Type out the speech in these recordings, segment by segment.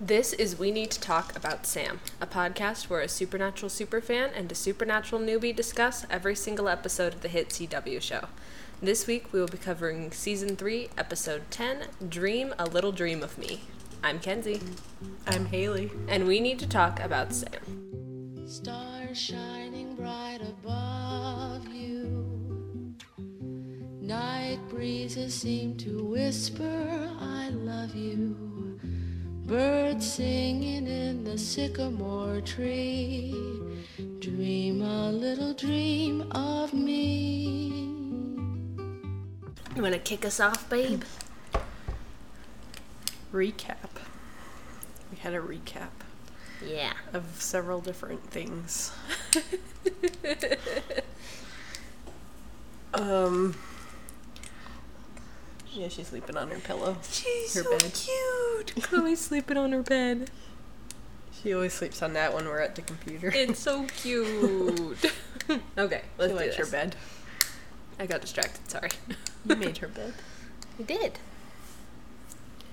This is We Need to Talk About Sam, a podcast where a supernatural superfan and a supernatural newbie discuss every single episode of the hit CW show. This week we will be covering season 3, episode 10, Dream a Little Dream of Me. I'm Kenzie, I'm Haley. and we need to talk about Sam. Stars shining bright above you. Night breezes seem to whisper, I love you. Birds singing in the sycamore tree. Dream a little dream of me. You want to kick us off, babe? Recap. We had a recap Yeah. of several different things. um. Yeah, she's sleeping on her pillow. She's Her so bed. cute. Chloe's sleeping on her bed. She always sleeps on that when we're at the computer. It's so cute. okay, let's she do this. her bed. I got distracted. Sorry. You made her bed. I did.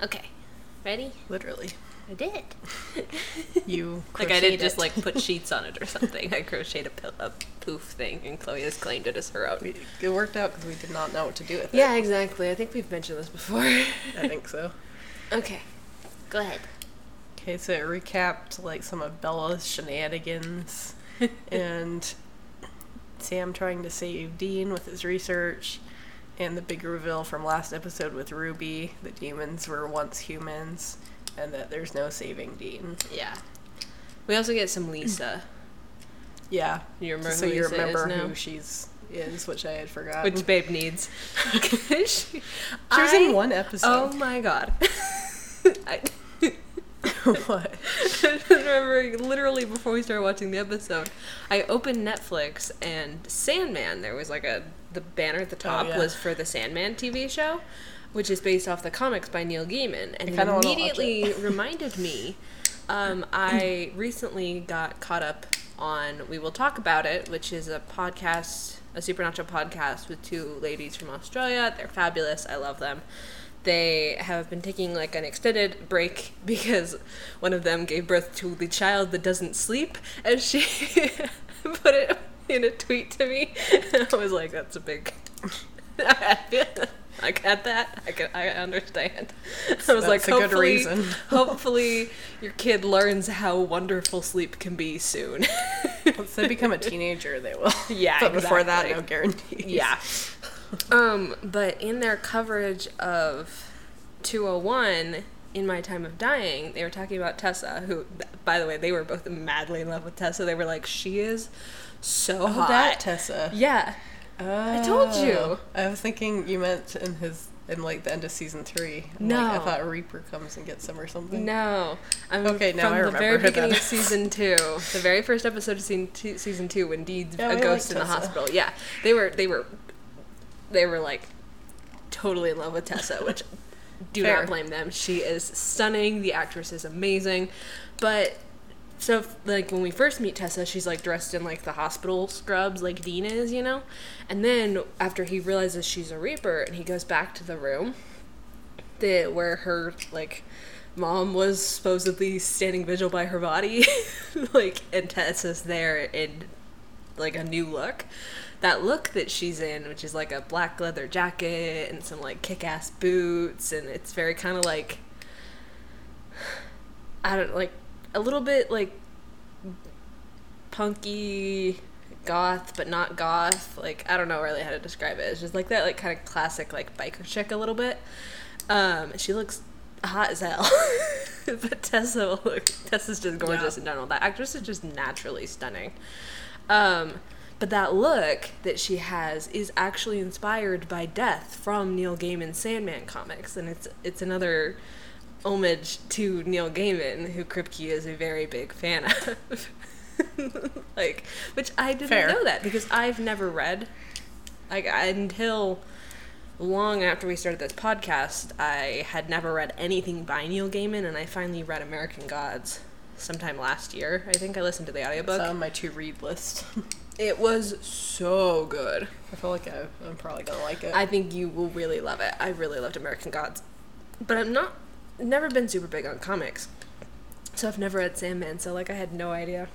Okay, ready? Literally. I did. You Like I didn't just it. like put sheets on it or something. I crocheted a, pill- a poof thing, and Chloe has claimed it as her own. We, it worked out because we did not know what to do with it. Yeah, exactly. I think we've mentioned this before. I think so. okay, go ahead. Okay, so it recapped like some of Bela's shenanigans and Sam trying to save Dean with his research and the big reveal from last episode with Ruby the demons were once humans and that there's no saving Dean. Yeah. We also get some Lisa. Yeah. You remember so who you Lisa remember is now? who she's is, which I had forgotten. Which Babe needs. she, she was in one episode. Oh my god. I, what? I remember literally before we started watching the episode, I opened Netflix and Sandman. There was like a the banner at the oh, top yeah. was for the Sandman TV show, which is based off the comics by Neil Gaiman, and it kinda wanna watch immediately reminded me. Um, I recently got caught up on We Will Talk About It, which is a podcast, a supernatural podcast with two ladies from Australia. They're fabulous. I love them they have been taking like an extended break because one of them gave birth to the child that doesn't sleep as she put it in a tweet to me i was like that's a big i get that i can i understand i was like That's a good hopefully reason. hopefully your kid learns how wonderful sleep can be soon Once they become a teenager, they will. Yeah, but before that, exactly. no guarantees. Yeah. um, but in their coverage of 201, in my time of dying, they were talking about Tessa, who, by the way, they were both madly in love with Tessa. They were like, she is so hot. that Tessa. yeah. I told you. Oh. I was thinking you meant in his in like the end of season three. I'm No. like, I thought Reaper comes and gets him or something. No, I'm Okay, now from I the very beginning of season two, the very first episode of season two, season two, when Dean's Yeah, a ghost in the hospital. Yeah, they were, they were, they were like totally in love with Tessa, which do Fair. not blame them. She is stunning. The actress is amazing, but. So, like, when we first meet Tessa, she's like dressed in like the hospital scrubs, like Dean is, you know? And then after he realizes she's a Reaper and he goes back to the room, the where her like mom was supposedly standing vigil by her body like and Tessa's there in like a new look that look that she's in which is like a black leather jacket and some like kick-ass boots and it's very kind of like i don't like a little bit like punky goth but not goth like i don't know really how to describe it. It's just like that like kind of classic like biker chick a little bit. Um she looks hot as hell. But tessa look tessa's just gorgeous Yeah. in general. That actress is just naturally stunning. Um but that look that she has is actually inspired by death from neil gaiman's sandman comics. And it's it's another homage to neil gaiman who kripke is a very big fan of like which i didn't Fair. know that because i've never read like until long after we started this podcast i had never read anything by neil gaiman and i finally read american gods sometime last year i think i listened to the audiobook It's on my to read list. it was so good I feel like I, I'm probably gonna like it. i think you will really love it i really loved american gods but i'm not never been super big on comics So I've never read Sandman, so like I had no idea.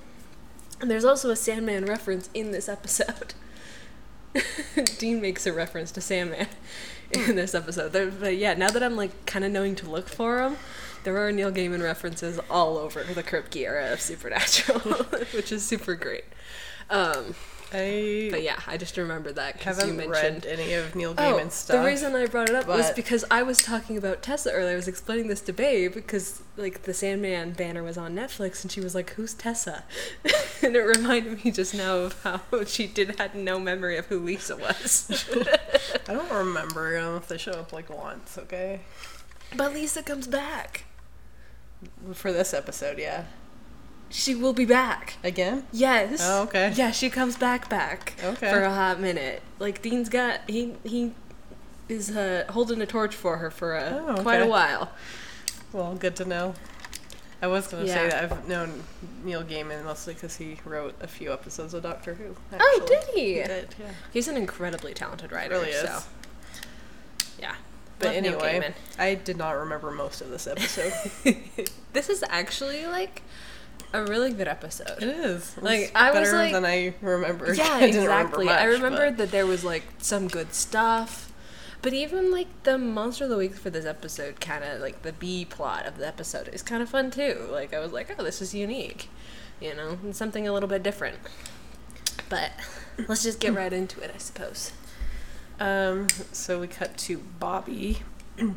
And there's also a Sandman reference in this episode. Dean makes a reference to Sandman in this episode. There, but yeah, now that I'm like kind of knowing to look for them, there are Neil Gaiman references all over the Kripke era of Supernatural, which is super great. Um, I but yeah, I just remembered that because you mentioned read any of Neil Oh, Gaiman's stuff. the reason I brought it up was because I was talking about Tessa earlier. I was explaining this to Babe because like the Sandman banner was on Netflix, and she was like, "Who's Tessa?" and it reminded me just now of how she did had no memory of who Lisa was. I don't remember if they show up like once. Okay, but Lisa comes back. for this episode, yeah. She will be back. Again? Yes. Oh, okay. Yeah, she comes back back. Okay. For a hot minute. Like Dean's got he he is uh, holding a torch for her for a, Oh, quite a while. Well, good to know. I was going to Yeah. say that I've known Neil Gaiman mostly because he wrote a few episodes of Doctor Who. Oh, did he? did, yeah. He's an incredibly talented writer. Really is. So. Yeah. But Love anyway, I did not remember most of this episode. This is actually like a really good episode. it is. It Like, was I was better like- than I remembered. Yeah, I exactly. Remember I remembered but- that there was like some good stuff. But even like the monster of the week for this episode, kind of like the B plot of the episode is kind of fun too. Like I was like, oh, this is unique, you know, something a little bit different. But let's just get right into it, I suppose. Um, so we cut to Bobby. it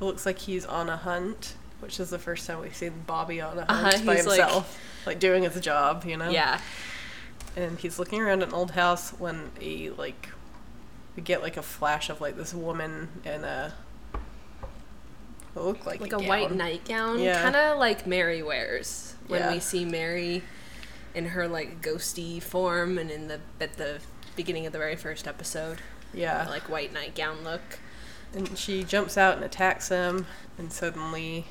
looks like he's on a hunt, which is the first time we've seen Bobby on a hunt Uh-huh, by he's like- himself, like, doing his job, you know. Yeah, And he's looking around an old house when a like we get like a flash of like this woman in a looked like like a, a, white nightgown, Yeah. kind of like Mary wears when Yeah. we see Mary in her like ghosty form, and in the at the beginning of the very first episode, Yeah. like white nightgown look. And she jumps out and attacks him, and suddenly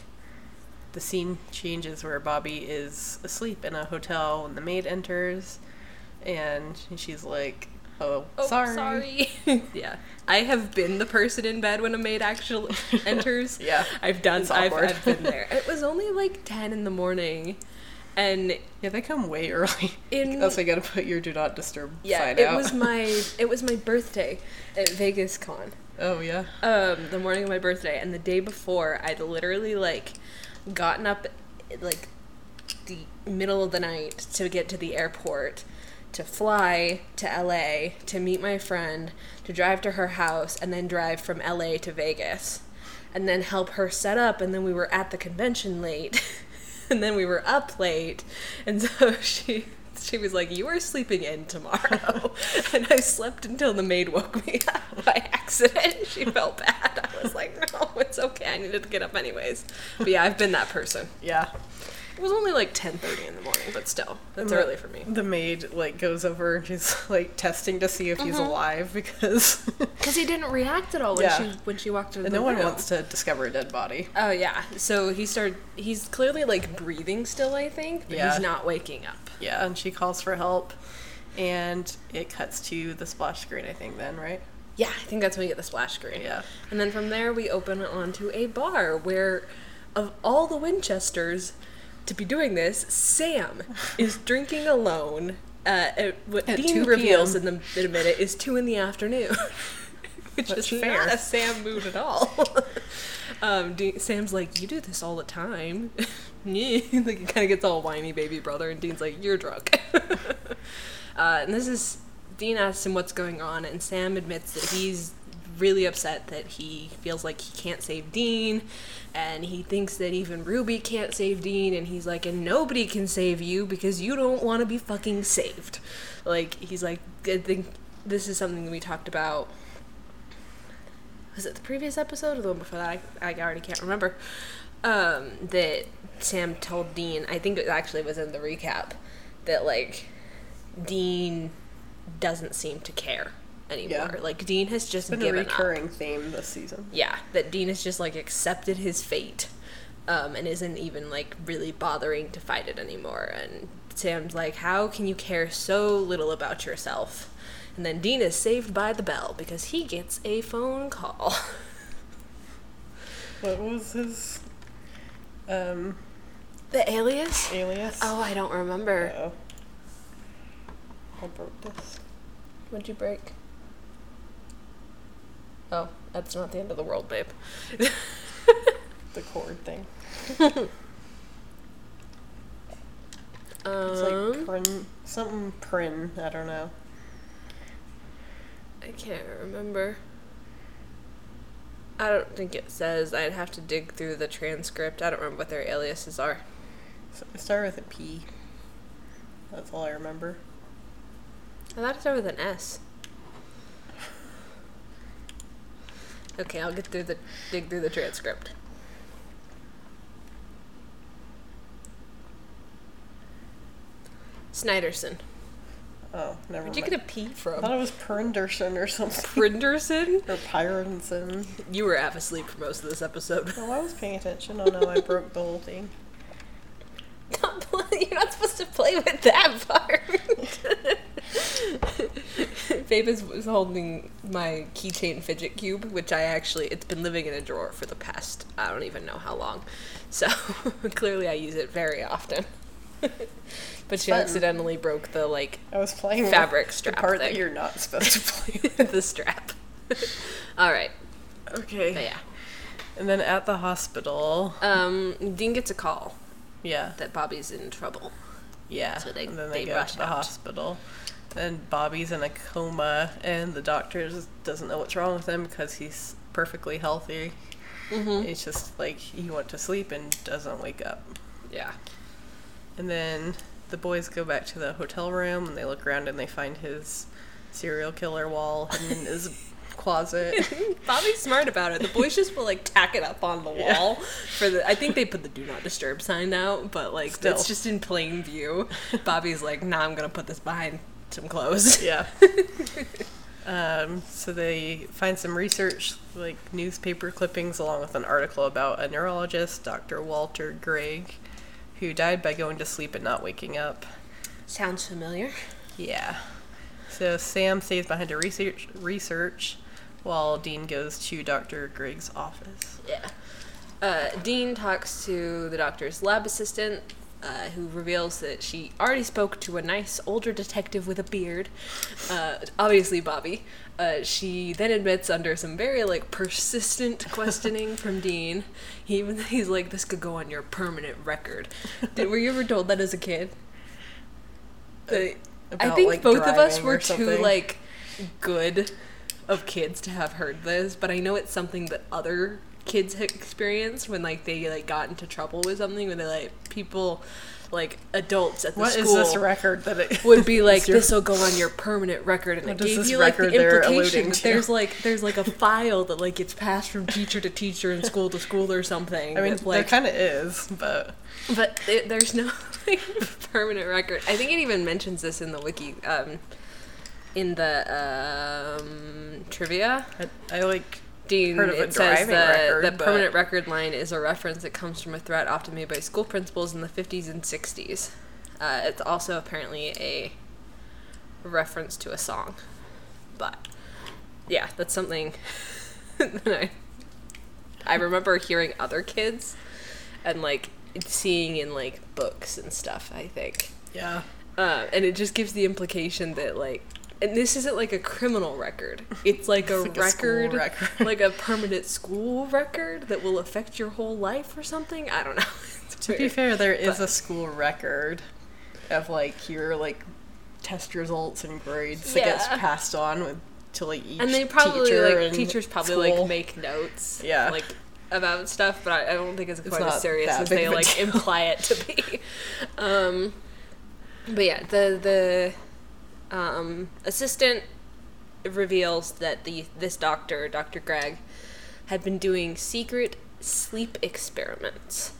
the scene changes where Bobby is asleep in a hotel when the maid enters, and she's like, "Oh, Oh, sorry." sorry. yeah. I have been the person in bed when a maid actually enters. Yeah, I've done I've. I've been there. It was only like 10 in the morning. And Yeah, they come way early. in Also, you gotta put your do not disturb yeah, sign it out. was my it was my birthday at Vegas Con. oh yeah. um, the morning of my birthday, and the day before, I'd literally like gotten up like the middle of the night to get to the airport, to fly to LA to meet my friend, to drive to her house, and then drive from LA to Vegas, and then help her set up, and then we were at the convention late, and then we were up late, and so she she was like, "You are sleeping in tomorrow," and I slept until the maid woke me up accident. She felt bad. I was like, "No, it's okay. I needed to get up anyways." But yeah, I've been that person. Yeah. It was only like ten thirty in the morning, but still, that's the- early for me. The maid like goes over and she's like testing to see if he's Mm-hmm. alive because Because he didn't react at all when Yeah. she when she walked into and the no one wants to discover a dead body. Oh yeah. So he started. He's clearly like breathing still. I think, but Yeah. he's not waking up. Yeah, and she calls for help, and it cuts to the splash screen. I think then right. Yeah, I think that's when we get the splash screen. Yeah. And then from there, we open onto a bar where, of all the Winchesters to be doing this, Sam is drinking alone. Uh, at what At Dean 2 reveals in, the, in a minute is 2 in the afternoon. Which That's is fair. not a Sam mood at all. um, Dean, Sam's like, You do this all the time. Like, he kind of gets all whiny baby brother, and Dean's like, You're drunk. Uh, and this is Dean asks him what's going on, and Sam admits that he's really upset that he feels like he can't save Dean, and he thinks that even Ruby can't save Dean, and he's like, and nobody can save you because you don't want to be fucking saved. Like he's like, I think this is something that we talked about. Was it the previous episode or the one before that? I, I already can't remember. Um, that Sam told Dean. I think it actually was in the recap that like Dean doesn't seem to care anymore. Yeah. Like Dean has just It's been a given up. recurring theme this season. Yeah, that Dean has just like accepted his fate, um, and isn't even like really bothering to fight it anymore. And Sam's like, "How can you care so little about yourself?" And then Dean is saved by the bell because he gets a phone call. What was his? Um, The alias? alias. Oh, I don't remember. Oh. I broke this. What'd you break? Oh, that's not the end of the world, babe. The cord thing. um, It's like prin, something prin. I don't know. I can't remember. I don't think it says. I'd have to dig through the transcript. I don't remember what their aliases are. So it started with a P. That's all I remember. I thought it started with an S. Okay, I'll get through the dig through the transcript. Snyderson. Oh, never Where'd you get a P I thought it was Prinderson or something. Prinderson? or Pyronson. You were half asleep for most of this episode. Oh, I was paying attention. Oh no, I broke the whole thing. You're not supposed to play with that part. Babe is was holding my keychain fidget cube, which I actually it's been living in a drawer for the past I don't even know how long. So clearly I use it very often. but she fun. accidentally broke the like I was playing Fabric strap the part that thing. you're not supposed to play with. the strap. All right. Okay. But yeah. And then at the hospital, Um Dean gets a call yeah, that Bobby's in trouble. yeah. So they- and then they they, go rush to the out. hospital. Then Bobby's in a coma, and the doctor just doesn't know what's wrong with him because he's perfectly healthy. Mm-hmm. It's just like he went to sleep and doesn't wake up. Yeah. And then the boys go back to the hotel room and they look around and they find his serial killer wall hidden in his closet. Bobby's smart about it. The boys just will like tack it up on the Yeah. wall for the. I think they put the "Do Not Disturb" sign out, but like Still. it's just in plain view. Bobby's like, "Nah, I'm gonna put this behind some clothes." yeah. Um, so they find some research, like newspaper clippings, along with an article about a neurologist, Dr. Walter Gregg, who died by going to sleep and not waking up. Sounds familiar. Yeah. So Sam stays behind to research, research while Dean goes to Dr. Gregg's office. Yeah. Uh, Dean talks to the doctor's lab assistant, uh, who reveals that she already spoke to a nice older detective with a beard, uh, obviously Bobby. Uh, she then admits under some very like persistent questioning from Dean, he even he's like, "This could go on your permanent record." Did, were you ever told that as a kid? That- I think like, both of us were too like good of kids to have heard this, but I know it's something that other kids experience when like they like got into trouble with something when they like people like adults at the What is school this record that it would be like your- this will go on your permanent record and What it does gave this you like the implication alluding that to? there's like there's like a file that like gets passed from teacher to teacher and school to school or something I mean, that, there like kind of is, but but it, there's no like permanent record. I think it even mentions this in the wiki, um, in the um, trivia. I, I like Dean, Heard of it says the, record, the permanent record line is a reference that comes from a threat often made by school principals in the 50s and 60s. Uh, it's also apparently a reference to a song. But yeah, that's something that I, I remember hearing other kids and like seeing in like books and stuff, I think. yeah. Uh, and it just gives the implication that like and this isn't like a criminal record it's like a, It's like a record, record. like a permanent school record that will affect your whole life or something i don't know It's To be fair, there is But- a school record of like your like test results and grades that gets passed on with to like each and they probably teacher like teachers probably school. like make notes Yeah. like about stuff but i, I don't think it's quite as serious as they like deal. imply it to be um but yeah the the um assistant reveals that the this doctor dr greg had been doing secret sleep experiments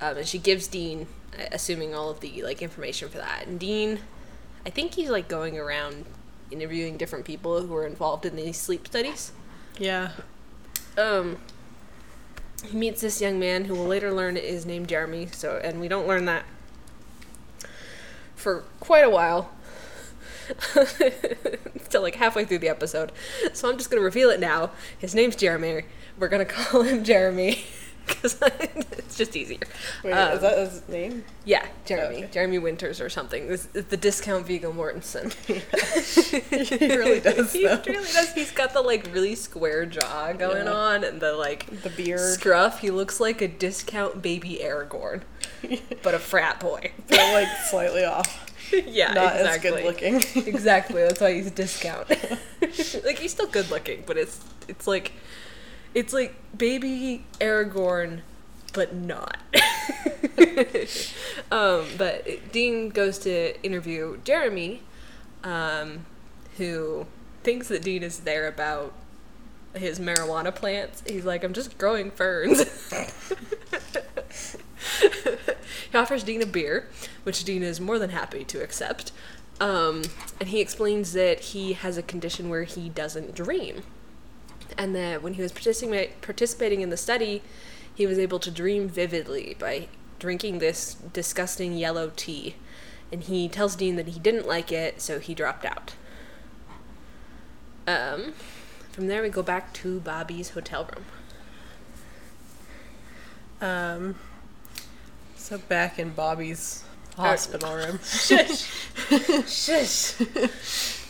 um, and she gives dean assuming all of the like information for that and dean i think he's like going around interviewing different people who are involved in these sleep studies Yeah. um he meets this young man who will later learn is named Jeremy. So, and we don't learn that for quite a while. Till like halfway through the episode. So I'm just gonna reveal it now. His name's Jeremy. We're gonna call him Jeremy. because it's just easier. Wait, Um, is that his name? Yeah, Jeremy. Okay. Jeremy Winters or something. This is the discount Viggo Mortensen. he really does, he though. really does. He's got the like really square jaw going Yeah. on and the like The beard. scruff. He looks like a discount baby Aragorn, but a frat boy. But like slightly off. yeah, Not exactly. as good looking. exactly. That's why he's discount. like he's still good looking, but it's it's like it's like baby Aragorn, but not. um, but Dean goes to interview Jeremy, um, who thinks that Dean is there about his marijuana plants. He's like, I'm just growing ferns. He offers Dean a beer, which Dean is more than happy to accept. Um, and he explains that he has a condition where he doesn't dream. And that when he was participa- participating in the study, he was able to dream vividly by drinking this disgusting yellow tea. And he tells Dean that he didn't like it, so he dropped out. Um, from there, we go back to Bobby's hotel room. Um, so back in Bobby's hospital room, Shush! Shush!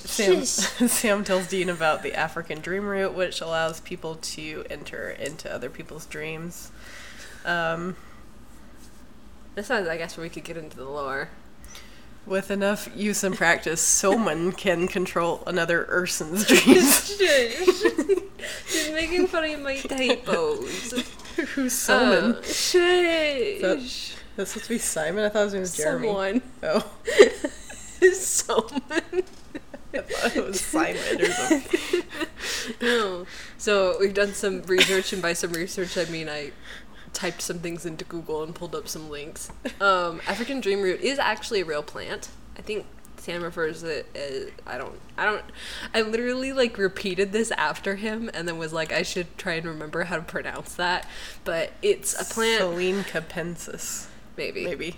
Sam, Shush. Sam tells Dean about the African dream root, which allows people to enter into other people's dreams. Um, This is, I guess, where we could get into the lore. with enough use and practice, someone can control another person's dreams. Shush! She's making fun of my typos. Who's Simon? Uh, shush! That's supposed to be Simon? I thought his name was Jeremy. Someone. Oh, Someone. I thought it was Simon or something. No. So we've done some research, and by some research, I mean I typed some things into Google and pulled up some links. Um, African dream root is actually a real plant. I think Sam refers to it as I don't I don't I literally like repeated this after him and then was like I should try and remember how to pronounce that. But it's a plant Silene capensis. Maybe. Maybe.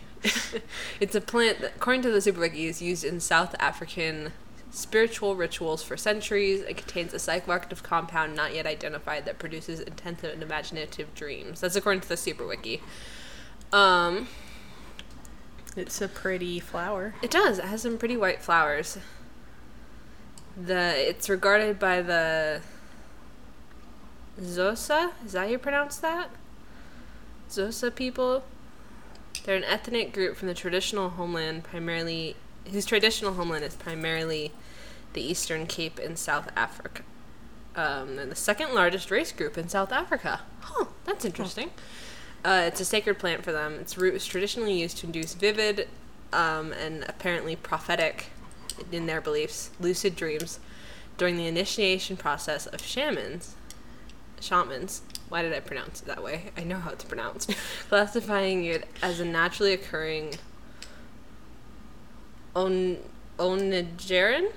it's a plant that, according to the Super Wiki, is used in South African spiritual rituals for centuries. It contains a psychoactive compound not yet identified that produces intense and imaginative dreams. That's according to the Super Wiki. Um, It's a pretty flower. it does. It has some pretty white flowers. The it's regarded by the Zosa. Is that how you pronounce that? Zosa people. They're an ethnic group from the traditional homeland, primarily whose traditional homeland is primarily the Eastern Cape in South Africa. Um, they're the second largest race group in South Africa. Huh, that's interesting. Uh, it's a sacred plant for them. Its root is traditionally used to induce vivid um, and apparently prophetic, in their beliefs, lucid dreams during the initiation process of shamans. Shamans. Why did I pronounce it that way? I know how it's pronounced. Classifying it as a naturally occurring on onagerin,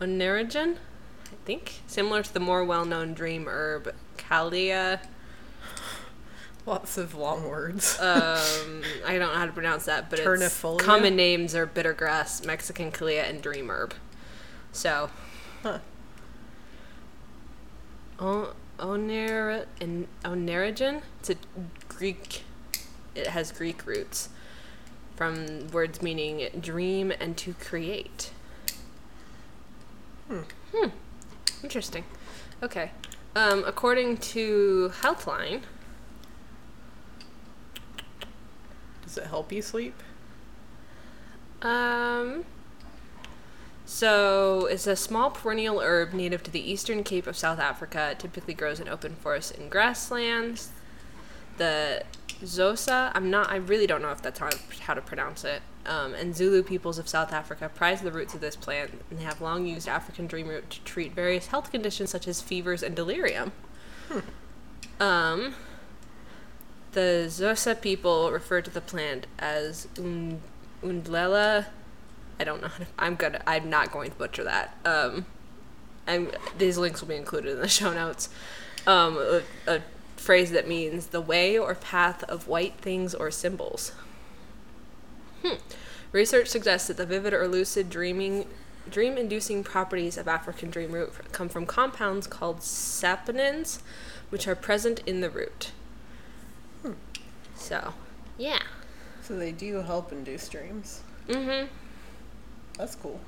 oneragen, I think, similar to the more well-known dream herb Caldia. Lots of long words. Um, I don't know how to pronounce that, but its common names are bittergrass, Mexican calea, and dream herb. So, Huh. o- onera and oneragen. It's a Greek. It has Greek roots, from words meaning dream and to create. Hmm. Hmm. Interesting. Okay. Um, according to Healthline, Does it help you sleep? Um. So it's a small perennial herb native to the eastern Cape of South Africa. It typically grows in open forests and grasslands. The Zosa, I'm not. I really don't know if that's how, how to pronounce it. Um, and Zulu peoples of South Africa prize the roots of this plant, and they have long used African dream root to treat various health conditions such as fevers and delirium. Um, the Zosa people refer to the plant as un- undlela. I don't know. How to, I'm gonna. I'm not going to butcher that. Um, I'm, these links will be included in the show notes. Um, a, a phrase that means the way or path of white things or symbols. Hmm. Research suggests that the vivid or lucid dreaming, dream-inducing properties of African dream root come from compounds called saponins, which are present in the root. Hmm. So, yeah. So they do help induce dreams. Mm-hmm. That's cool.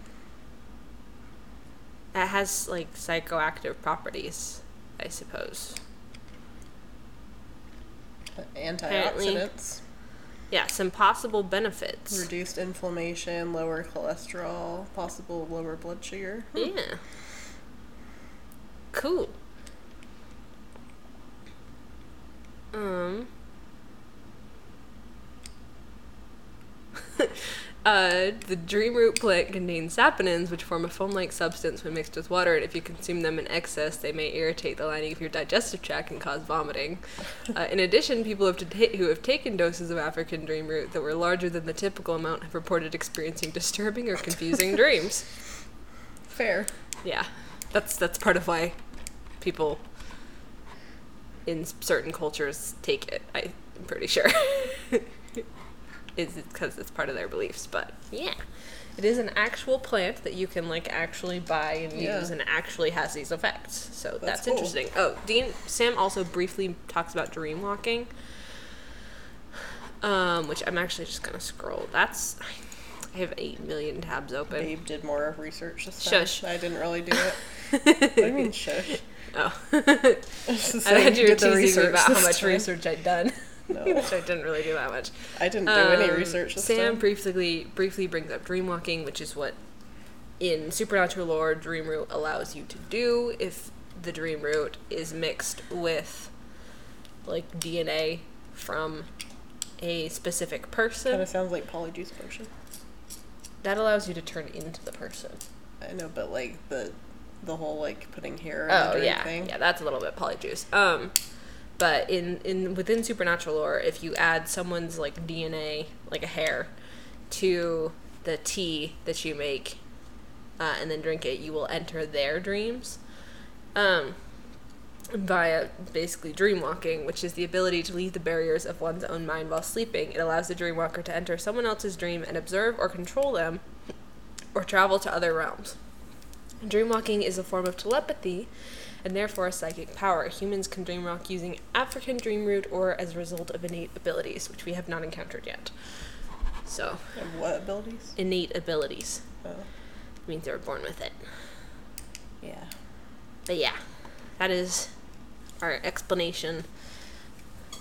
That has like psychoactive properties, I suppose. Antioxidants, Yeah, some possible benefits. reduced inflammation, lower cholesterol, possible lower blood sugar. Hmm. Yeah. Cool. Um. uh, the dream root plant contains saponins, which form a foam-like substance when mixed with water, and if you consume them in excess, they may irritate the lining of your digestive tract and cause vomiting. Uh, in addition, people have ta- who have taken doses of African dream root that were larger than the typical amount have reported experiencing disturbing or confusing dreams. Fair. Yeah, that's that's part of why people in certain cultures take it. I'm pretty sure is because it's part of their beliefs. But yeah, it is an actual plant that you can like actually buy and Yeah. use, and actually has these effects. So that's, That's cool. interesting. Oh, Dean Sam also briefly talks about dream walking. Um, which I'm actually just gonna scroll. That's I have eight million tabs open. Babe did more research this time. Shush. I didn't really do it. what do you mean shush? Oh. I had you were teasing me research about how much time. research I'd done. No. which I didn't really do that much. I didn't do any Um, research this Sam time. briefly briefly brings up dreamwalking, which is what in supernatural lore dream root allows you to do if the dream root is mixed with like DNA from a specific person. Kind of sounds like polyjuice potion. That allows you to turn into the person. I know, but like the the whole like putting hair Oh yeah, thing. yeah, that's a little bit polyjuice. Um, but in in within supernatural lore, if you add someone's like DNA, like a hair, to the tea that you make, uh, and then drink it, you will enter their dreams. Um, via basically dreamwalking, which is the ability to leave the barriers of one's own mind while sleeping. It allows the dreamwalker to enter someone else's dream and observe or control them, or travel to other realms. Dreamwalking is a form of telepathy and therefore a psychic power. Humans can dream dreamwalk using African dream root or as a result of innate abilities, which we have not encountered yet. So, And what abilities? innate abilities Oh, means they were born with it. yeah. But yeah, that is our explanation.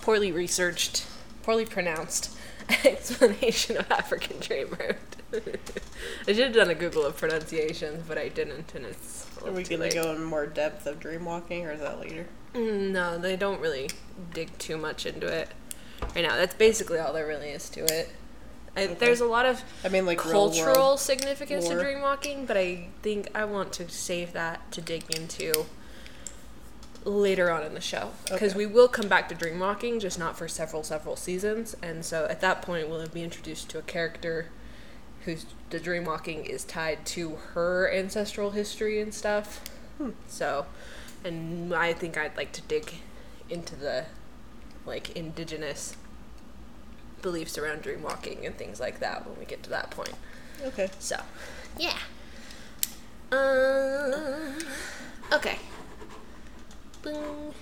Poorly researched, poorly pronounced explanation of African dream root. I should have done a Google of pronunciations, but I didn't, and it's. Are we gonna late. go in more depth of dream walking, or is that later? Mm, No, they don't really dig too much into it right now. That's basically all there really is to it. I, There's a lot of I mean, like cultural significance to lore. dreamwalking, but I think I want to save that to dig into later on in the show because Okay. we will come back to dreamwalking, just not for several several seasons. And so at that point, we'll be introduced to a character whose the dreamwalking is tied to her ancestral history and stuff. Hmm. So, and I think I'd like to dig into the like indigenous beliefs around dreamwalking and things like that when we get to that point. Okay. So, yeah. Um. Okay. Boom.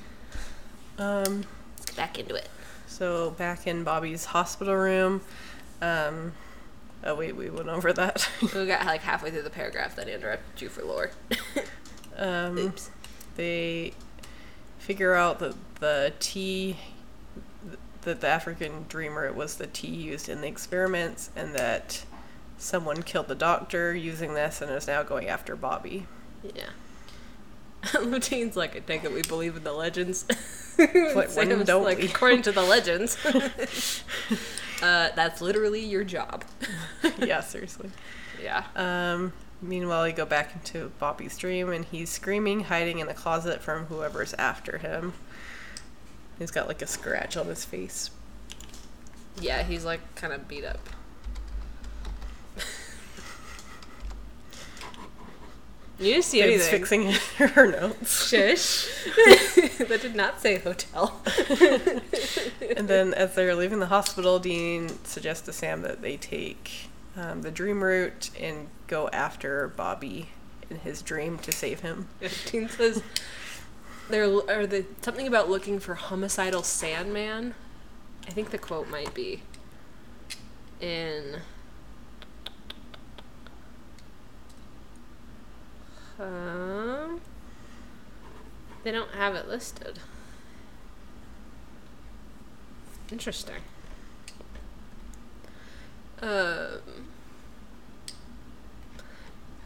Um. Let's get back into it. So back in Bobby's hospital room. Um. Oh wait, we went over that. We got like halfway through the paragraph that interrupted you for lore. um, Oops. they figure out that the tea that the African dreamer it was the tea used in the experiments, and that someone killed the doctor using this and is now going after Bobby. Yeah. Lutene's like, I take it we believe in the legends. like, when Sam's don't like, we? according to the legends. uh, that's literally your job. yeah, seriously. Yeah. Um, meanwhile, we go back into Bobby's dream, and he's screaming, hiding in the closet from whoever's after him. He's got like a scratch on his face. Yeah, he's like kind of beat up. You didn't see anything. fixing her notes. Shush. that did not say hotel. And then, as they're leaving the hospital, Dean suggests to Sam that they take um, the dream root and go after Bobby in his dream to save him. Dean says there are the something about looking for homicidal Sandman, I think the quote might be in. Um, they don't have it listed. Interesting. Um,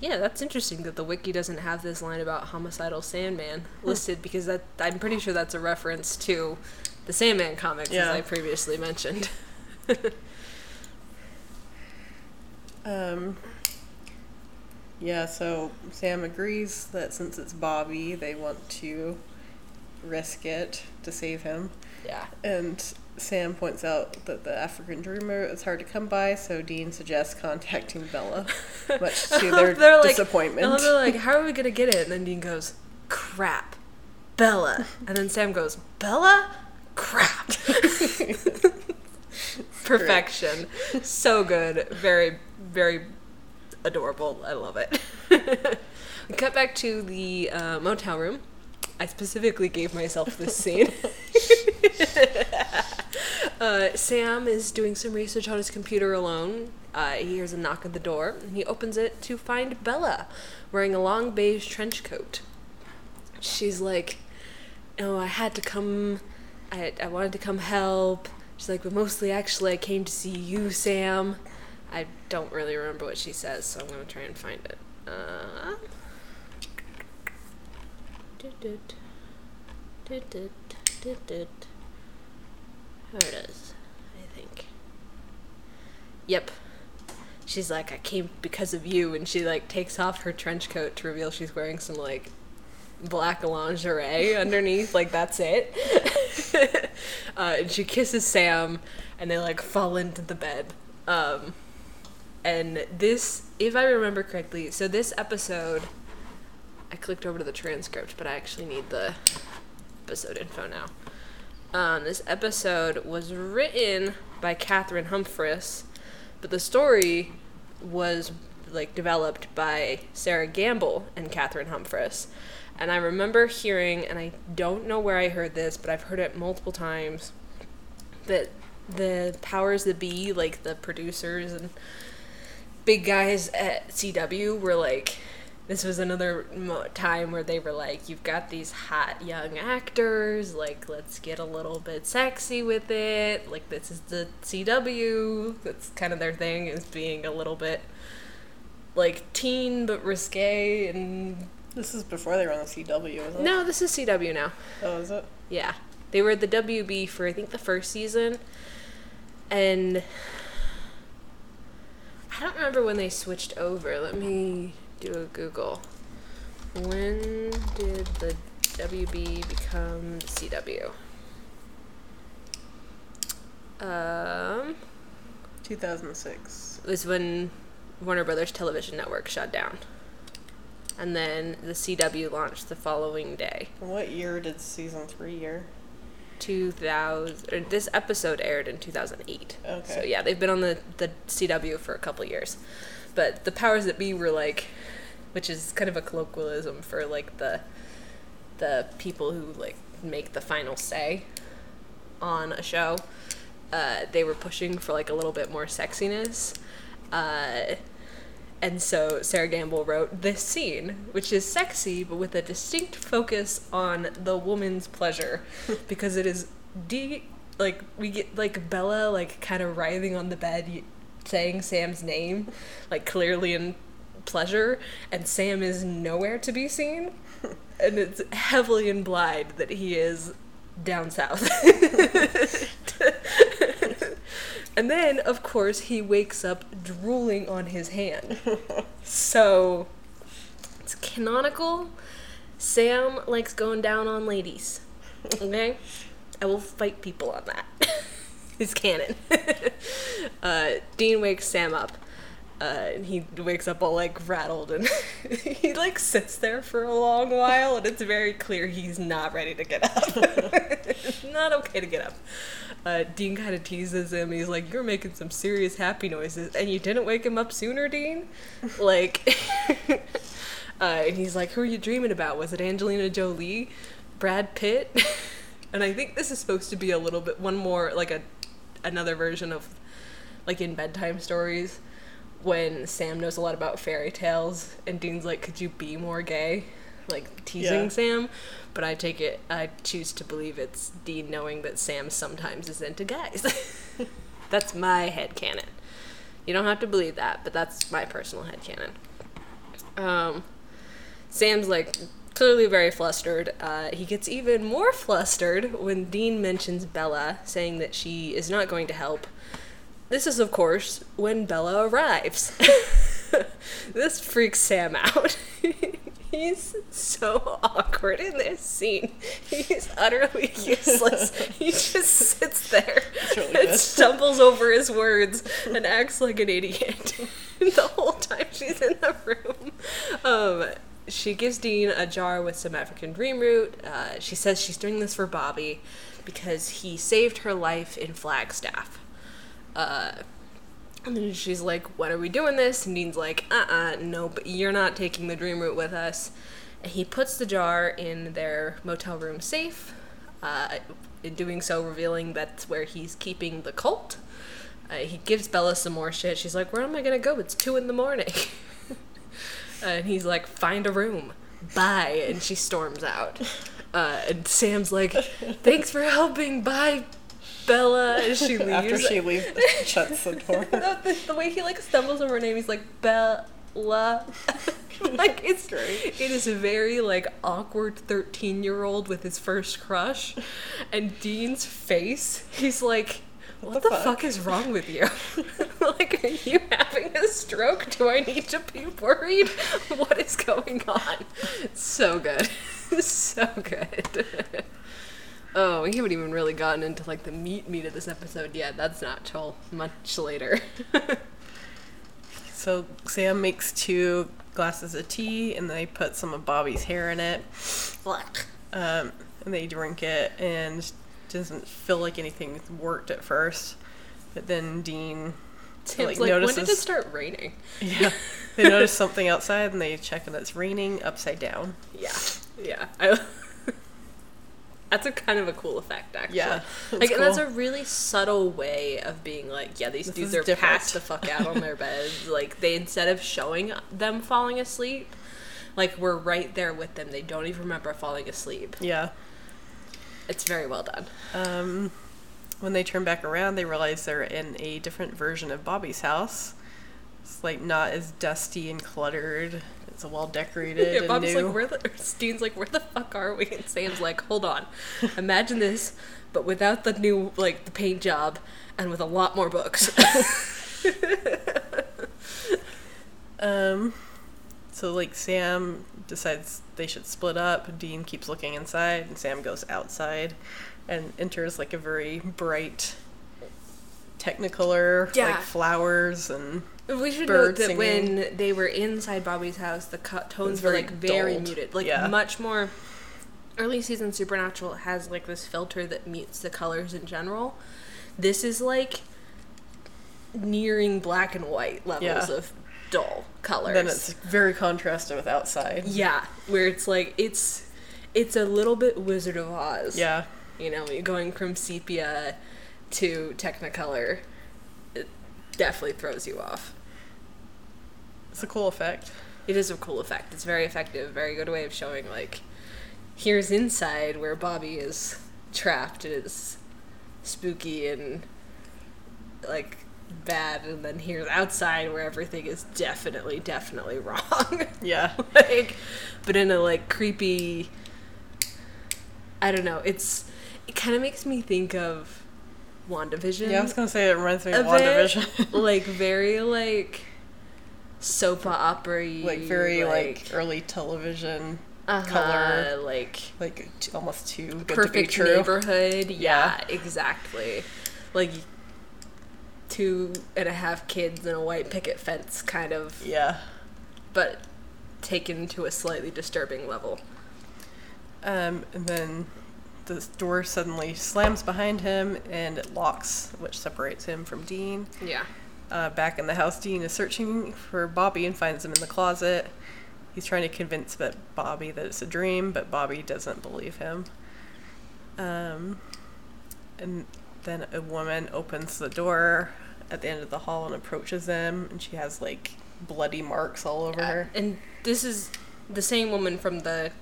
yeah, that's interesting that the wiki doesn't have this line about homicidal Sandman listed because that I'm pretty sure that's a reference to the Sandman comics Yeah. as I previously mentioned. Um, yeah, so Sam agrees that since it's Bobby, they want to risk it to save him. yeah. And Sam points out that the African dreamer is hard to come by, so Dean suggests contacting Bela, much to their They're like- disappointment. They're like, how are we gonna get it? And then Dean goes, crap, Bela. And then Sam goes, Bela, crap. Perfection. So good. Very, very adorable. I love it. we cut back to the uh, motel room. I specifically gave myself this scene. uh, Sam is doing some research on his computer alone. Uh, he hears a knock at the door, and he opens it to find Bela wearing a long beige trench coat. She's like, "Oh, I had to come. I I wanted to come help." She's like, "But mostly, actually, I came to see you, Sam." I don't really remember what she says, so I'm gonna try and find it. Uh. Here it is, I think. Yep. She's like, I came because of you, and she like takes off her trench coat to reveal she's wearing some like black lingerie underneath. Like that's it. uh, and she kisses Sam, and they like fall into the bed. Um, and this, if I remember correctly, so this episode, I clicked over to the transcript, but I actually need the episode info now. Um, this episode was written by Cathryn Humphris, but the story was like developed by Sarah Gamble and Cathryn Humphris. And I remember hearing, and I don't know where I heard this, but I've heard it multiple times, that the powers that be, like the producers and big guys at CW, were like, this was another mo- time where they were like, you've got these hot young actors, like, let's get a little bit sexy with it. Like, this is the CW. That's kind of their thing, is being a little bit, like, teen but risque. And this is before they were on the CW, isn't it? no, this is CW now. Oh, is it? Yeah. They were at the WB for I think the first season. And I don't remember when they switched over. Let me do a Google. When did the WB become the CW? Um, 2006. it was when Warner Brothers Television Network shut down. And then the CW launched the following day. What year did season three air? 2000 or this episode aired in 2008 Okay. so yeah they've been on the, the cw for a couple years. But the powers that be were like which is kind of a colloquialism for like the the people who like make the final say on a show. Uh, they were pushing for like a little bit more sexiness. Uh, and so Sarah Gamble wrote this scene, which is sexy, but with a distinct focus on the woman's pleasure, because it is de like we get like Bela like kind of writhing on the bed, saying Sam's name, like clearly in pleasure, and Sam is nowhere to be seen, and it's heavily implied that he is down south. and then, of course, he wakes up drooling on his hand. so, it's canonical. Sam likes going down on ladies. Okay? I will fight people on that. it's canon. uh, Dean wakes Sam up. Uh, and he wakes up all like rattled and he like sits there for a long while and it's very clear he's not ready to get up. it's not okay to get up. Uh, Dean kind of teases him. He's like, "You're making some serious happy noises, and you didn't wake him up sooner, Dean." Like, uh, and he's like, "Who are you dreaming about? Was it Angelina Jolie, Brad Pitt?" and I think this is supposed to be a little bit one more like a another version of like in bedtime stories when Sam knows a lot about fairy tales and Dean's like, "Could you be more gay?" Like teasing Yeah. Sam, but I take it I choose to believe it's Dean knowing that Sam sometimes is into guys. that's my head canon. You don't have to believe that, but that's my personal head canon. Um, Sam's like clearly very flustered. Uh, he gets even more flustered when Dean mentions Bela, saying that she is not going to help. This is, of course, when Bela arrives. this freaks Sam out. He's so awkward in this scene. He's utterly useless. he just sits there really and good. stumbles over his words and acts like an idiot the whole time she's in the room. Um, she gives Dean a jar with some African dream root. Uh, she says she's doing this for Bobby because he saved her life in Flagstaff. Uh, and then she's like, When are we doing this? And Dean's like, Uh uh, no, but you're not taking the dream root with us. And he puts the jar in their motel room safe, uh, in doing so, revealing that's where he's keeping the Colt. Uh, he gives Bela some more shit. She's like, Where am I gonna go? It's two in the morning. and he's like, Find a room. Bye. And she storms out. Uh, and Sam's like, Thanks for helping. Bye, Bela. And she leaves. After she leaves, shuts the door. the, the, the way he like stumbles over her name, he's like Bela. like it's Great. It is a very like awkward thirteen year old with his first crush, and Dean's face. He's like, "What, the the, fuck?" fuck? is wrong with you? like, are you having a stroke? Do I need to be worried? What is going on?" So good, so good. Oh, we haven't even really gotten into like the meat meat of this episode yet. That's not till much later. So Sam makes two glasses of tea, and they put some of Bobby's hair in it. Um, and they drink it, and doesn't feel like anything worked at first. But then Dean, Tim's like, like, when did it start raining? yeah, they notice something outside, and they check, and it's raining upside down. Yeah, yeah. I, that's a kind of a cool effect, actually. Yeah, like and that's a really subtle way of being like, yeah, these This dudes are different. passed the fuck out on their beds. Like they instead of showing them falling asleep, like we're right there with them. They don't even remember falling asleep. Yeah. It's very well done. Um, when they turn back around, they realize they're in a different version of Bobby's house. It's like not as dusty and cluttered. It's a well decorated Yeah, Bob's new. like, where the Dean's like, where the fuck are we? And Sam's like, hold on, imagine this, but without the new like the paint job and with a lot more books. Um, so like Sam decides they should split up. Dean keeps looking inside, and Sam goes outside, and enters like a very bright Technicolor, Yeah. like flowers and We should note that singing. when they were inside Bobby's house, the tones were like very dulled. muted, like Yeah. much more. Early season Supernatural has like this filter that mutes the colors in general. This is like nearing black and white levels Yeah. of dull colors. then it's very contrasted with outside. yeah, where it's like it's it's a little bit Wizard of Oz. Yeah, you know, you're going from sepia to Technicolor. It definitely throws you off. It's a cool effect. It is a cool effect. It's very effective. Very good way of showing like here's inside where Bobby is trapped. It is spooky and like bad, and then here's outside where everything is definitely, definitely wrong. Yeah, like, but in a like creepy. I don't know. It's it kind of makes me think of WandaVision. yeah. I was gonna say it reminds me of a bit, WandaVision. like very like soap opera like very like, early television uh-huh, color. like like t- almost too good to be perfect true. neighborhood yeah, Yeah. exactly like two and a half kids and a white picket fence kind of Yeah. but taken to a slightly disturbing level Um, and then the door suddenly slams behind him and it locks, which separates him from Dean. yeah Uh, back in the house, Dean is searching for Bobby and finds him in the closet. He's trying to convince that Bobby that it's a dream, but Bobby doesn't believe him. Um, and then a woman opens the door at the end of the hall and approaches them, and she has like bloody marks all over her. And this is the same woman from the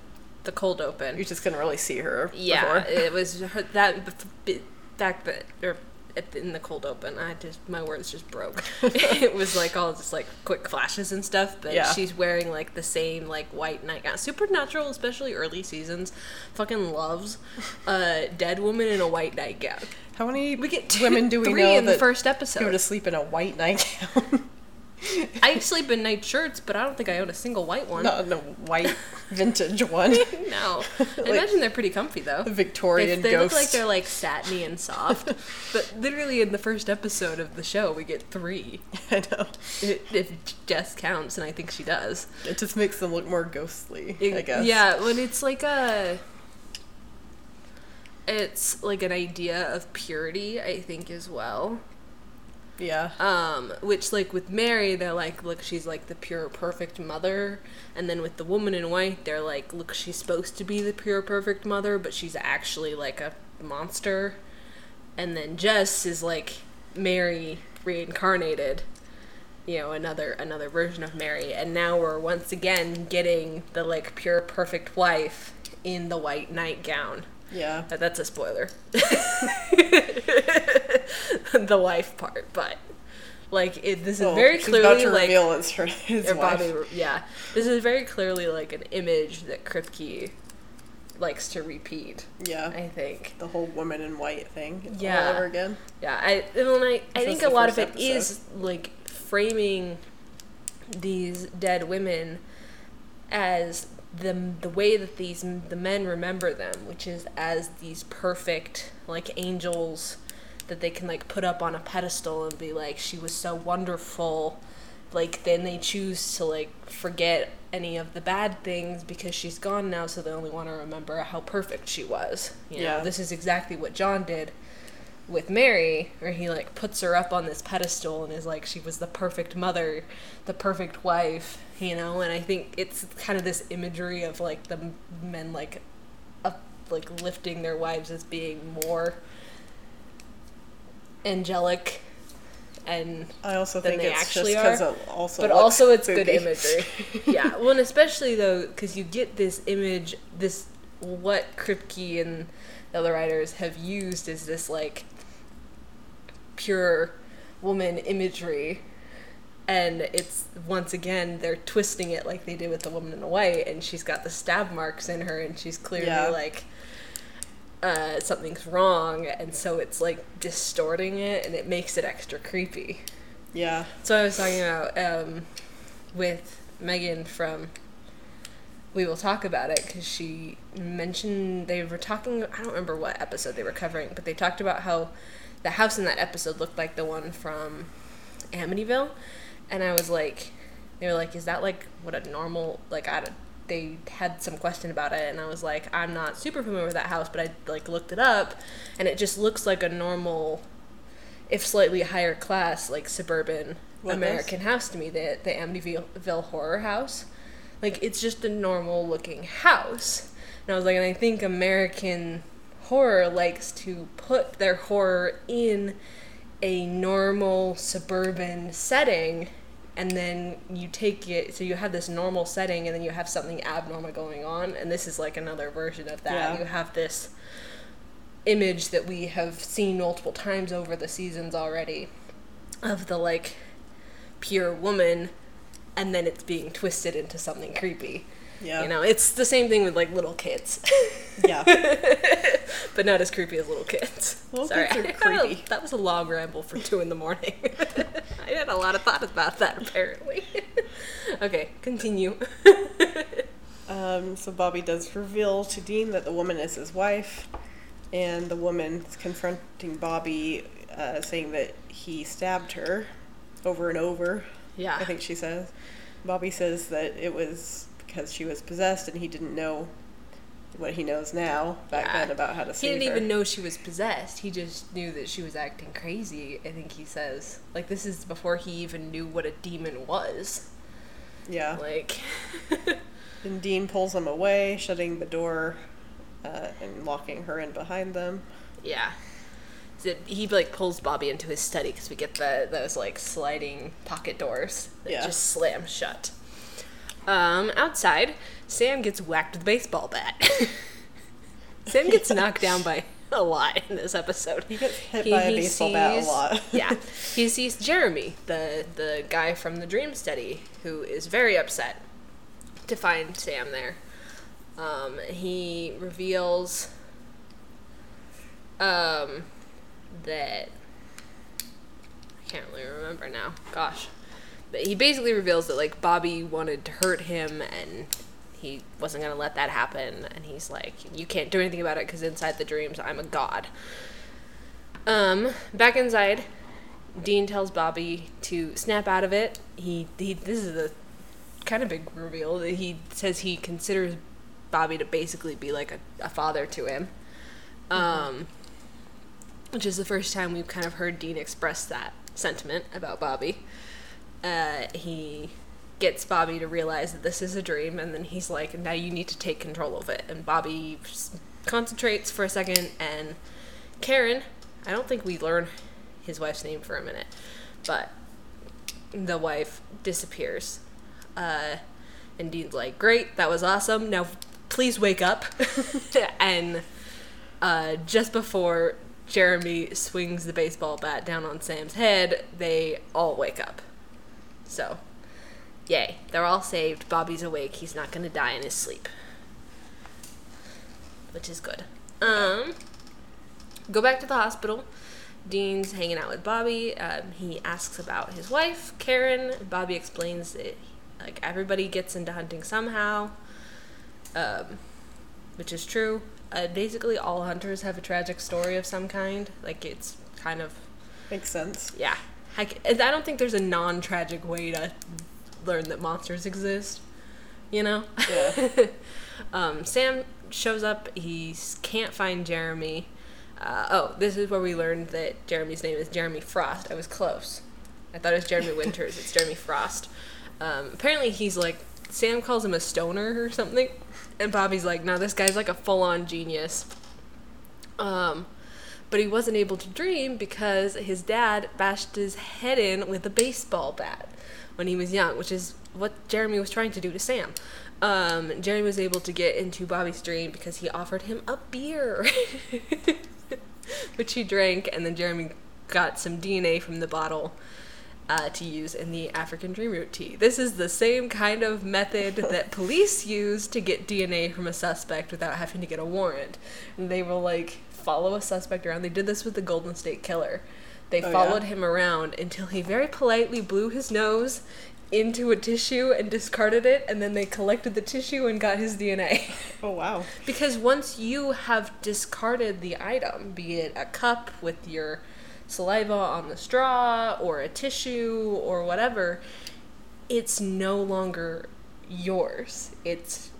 the cold open. You just couldn't really see her. Yeah, before. it was her, that b- back that or the- in the cold open. I just my words just broke. it was like all just like quick flashes and stuff. But Yeah. she's wearing like the same like white nightgown. Supernatural, especially early seasons, fucking loves a dead woman in a white nightgown. How many We get two, women do we three know in the first episode go to sleep in a white nightgown? I sleep in night shirts, but I don't think I own a single white one. Not a white vintage one. No. I imagine they're pretty comfy though. The Victorian They, they look like they're like satiny and soft, but literally in the first episode of the show, we get three. I know. If, if Jess counts, and I think she does. It just makes them look more ghostly, I guess. Yeah, when it's like a. It's like an idea of purity, I think, as well. Yeah. Um, which like with Mary, they're like, look, she's like the pure, perfect mother, and then with the woman in white, they're like, look, she's supposed to be the pure, perfect mother, but she's actually like a monster. And then Jess is like Mary reincarnated, you know, another another version of Mary, and now we're once again getting the like pure, perfect wife in the white nightgown. Yeah. But that's a spoiler. the wife part, but like it, this is Well, very clearly like it's her his. Bobby. Yeah, this is very clearly like an image that Kripke likes to repeat. Yeah. I think. the whole woman in white thing Yeah. all over again. Yeah, I well, I, I think a lot of it is like framing these dead women as the the way that these the men remember them, which is as these perfect like angels that they can like put up on a pedestal and be like she was so wonderful. Like then they choose to like forget any of the bad things because she's gone now, so they only want to remember how perfect she was. You know, Yeah. this is exactly what John did with Mary, where he like puts her up on this pedestal and is like she was the perfect mother, the perfect wife, you know. And I think it's kind of this imagery of like the men like up like lifting their wives as being more angelic and I also than think they it's actually just because are, but also it's good imagery. yeah, well, and especially though, because you get this image, this what Kripke and the other writers have used is this like pure woman imagery, and it's once again they're twisting it like they did with the woman in the white, and she's got the stab marks in her, and she's clearly Yeah. like. Uh, something's wrong, and so it's like distorting it, and it makes it extra creepy. Yeah. So I was talking about um, with Megan from We Will Talk About It because she mentioned they were talking. I don't remember what episode they were covering, but they talked about how the house in that episode looked like the one from Amityville, and I was like, they were like, is that like what a normal like I don't- they had some question about it and I was like I'm not super familiar with that house but I like looked it up and it just looks like a normal if slightly higher class, like suburban What American house to me, the the Amityville horror house. Like it's just a normal looking house. And I was like, and I think American horror likes to put their horror in a normal suburban setting and then you take it so you have this normal setting and then you have something abnormal going on and this is like another version of that Yeah. you have this image that we have seen multiple times over the seasons already of the like pure woman and then it's being twisted into something creepy. Yeah. You know, it's the same thing with like little kids. Yeah. but not as creepy as little kids. Little Sorry, kids are had a- that was a long ramble for two in the morning. I had a lot of thought about that apparently. okay, continue. Um, so Bobby does reveal to Dean that the woman is his wife, and the woman is confronting Bobby, uh, saying that he stabbed her over and over. Yeah. I think she says. Bobby says that it was because she was possessed, and he didn't know what he knows now back Yeah. then about how to He didn't her. even know she was possessed. He just knew that she was acting crazy. I think he says like this is before he even knew what a demon was. Yeah. Like, And Dean pulls him away, shutting the door uh, and locking her in behind them. yeah. So he like pulls Bobby into his study because we get the those like sliding pocket doors that Yeah. just slam shut. Um, outside, Sam gets whacked with a baseball bat. Sam gets knocked down by a lot in this episode. He gets hit by a baseball bat a lot. yeah, he sees Jeremy, the the guy from the Dream Study, who is very upset to find Sam there. Um, he reveals um, that I can't really remember now. Gosh, he basically reveals that like Bobby wanted to hurt him and he wasn't gonna let that happen. And he's like, "You can't do anything about it because inside the dreams, I'm a god." Um, back inside, Dean tells Bobby to snap out of it. He, he this is a kind of big reveal. that He says he considers Bobby to basically be like a, a father to him. Um, which is the first time we've kind of heard Dean express that sentiment about Bobby. Uh, he gets Bobby to realize that this is a dream, and then he's like, "Now you need to take control of it." And Bobby concentrates for a second, and Karen, I don't think we learn his wife's name for a minute, but the wife disappears. Uh, and Dean's like, "Great, that was awesome. Now, please wake up." and uh, just before Jeremy swings the baseball bat down on Sam's head, they all wake up. So, yay, they're all saved. Bobby's awake. He's not going to die in his sleep, which is good. Um, go back to the hospital. Dean's hanging out with Bobby. Um, he asks about his wife, Karen. Bobby explains that like everybody gets into hunting somehow, um, which is true. Uh, basically, all hunters have a tragic story of some kind. Like it's kind of Makes sense. yeah. I, I don't think there's a non-tragic way to learn that monsters exist. You know. Yeah. um, Sam shows up. He can't find Jeremy. Uh, oh, this is where we learned that Jeremy's name is Jeremy Frost. I was close. I thought it was Jeremy Winters. It's Jeremy Frost. Um, apparently, he's like Sam calls him a stoner or something, and Bobby's like, "No, this guy's like a full-on genius." Um, but he wasn't able to dream because his dad bashed his head in with a baseball bat when he was young, which is what Jeremy was trying to do to Sam. Um, Jeremy was able to get into Bobby's dream because he offered him a beer, which he drank, and then Jeremy got some DNA from the bottle uh, to use in the African Dream Root tea. This is the same kind of method that police use to get DNA from a suspect without having to get a warrant. And they will like follow a suspect around. They did this with the Golden State Killer. They Oh, yeah? followed him around until he very politely blew his nose into a tissue and discarded it, and then they collected the tissue and got his DNA. Oh wow. Because once you have discarded the item, be it a cup with your saliva on the straw or a tissue or whatever, it's no longer yours. It's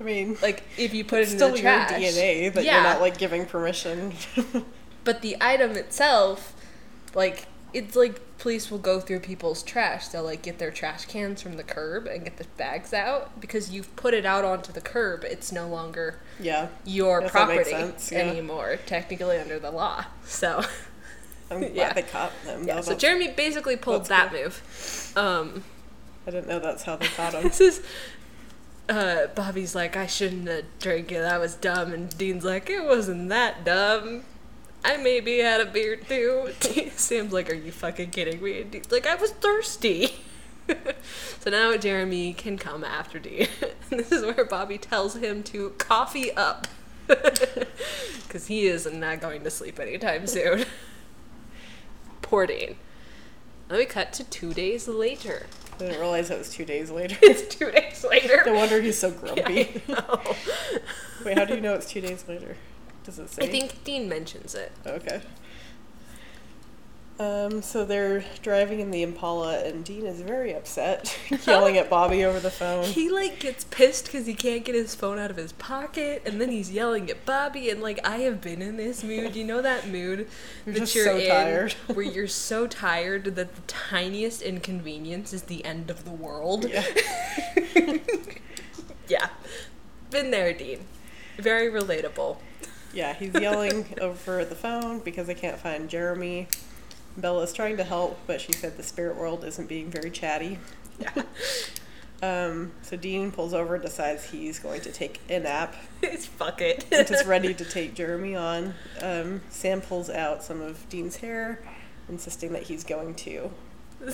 I mean, like if you put it in still the your. DNA that yeah, you're not like giving permission. but the item itself, like it's like police will go through people's trash. They'll like get their trash cans from the curb and get the bags out because you've put it out onto the curb. It's no longer yeah. your makes property yeah. anymore, technically under the law. So, I'm glad Yeah. they caught them. yeah. though. So That's- Jeremy basically pulled that cool. move. Um, I didn't know that's how they caught him. this is. Uh, Bobby's like, I shouldn't have drank it. That was dumb. And Dean's like, it wasn't that dumb. I maybe had a beer too. Sam's like, are you fucking kidding me? And Dean's like, I was thirsty. so now Jeremy can come after Dean. and this is where Bobby tells him to coffee up. Because he is not going to sleep anytime soon. Poor Dean. Then we cut to two days later. I didn't realize it was two days later. It's two days later. no wonder he's so grumpy. Know. Wait, how do you know it's two days later? Does it say? I think Dean mentions it. Okay. Um, so they're driving in the Impala, and Dean is very upset, yelling at Bobby over the phone. He like gets pissed because he can't get his phone out of his pocket, and then he's yelling at Bobby. And like, I have been in this mood. You know that mood You're that you're so in, tired. where you're so tired that the tiniest inconvenience is the end of the world. Yeah. Yeah. Been there, Dean. Very relatable. Yeah, he's yelling over the phone because they can't find Jeremy. Bela's trying to help, but she said the spirit world isn't being very chatty. Yeah. Um, so Dean pulls over and decides he's going to take a nap. it's fuck it. and is ready to take Jeremy on. Um, Sam pulls out some of Dean's hair, insisting that he's going to.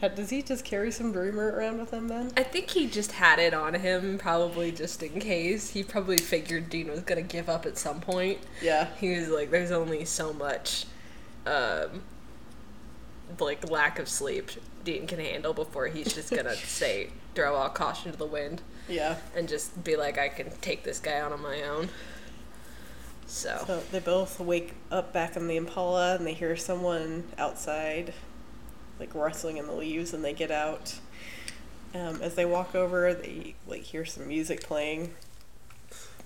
Does he just carry some dreamer around with him then? I think he just had it on him, probably just in case. He probably figured Dean was gonna give up at some point. Yeah. He was like, "There's only so much, um, like lack of sleep Dean can handle before he's just gonna say throw all caution to the wind Yeah. and just be like, I can take this guy on on my own." So, So they both wake up back in the Impala and they hear someone outside, like rustling in the leaves, and they get out. Um, as they walk over, they like hear some music playing.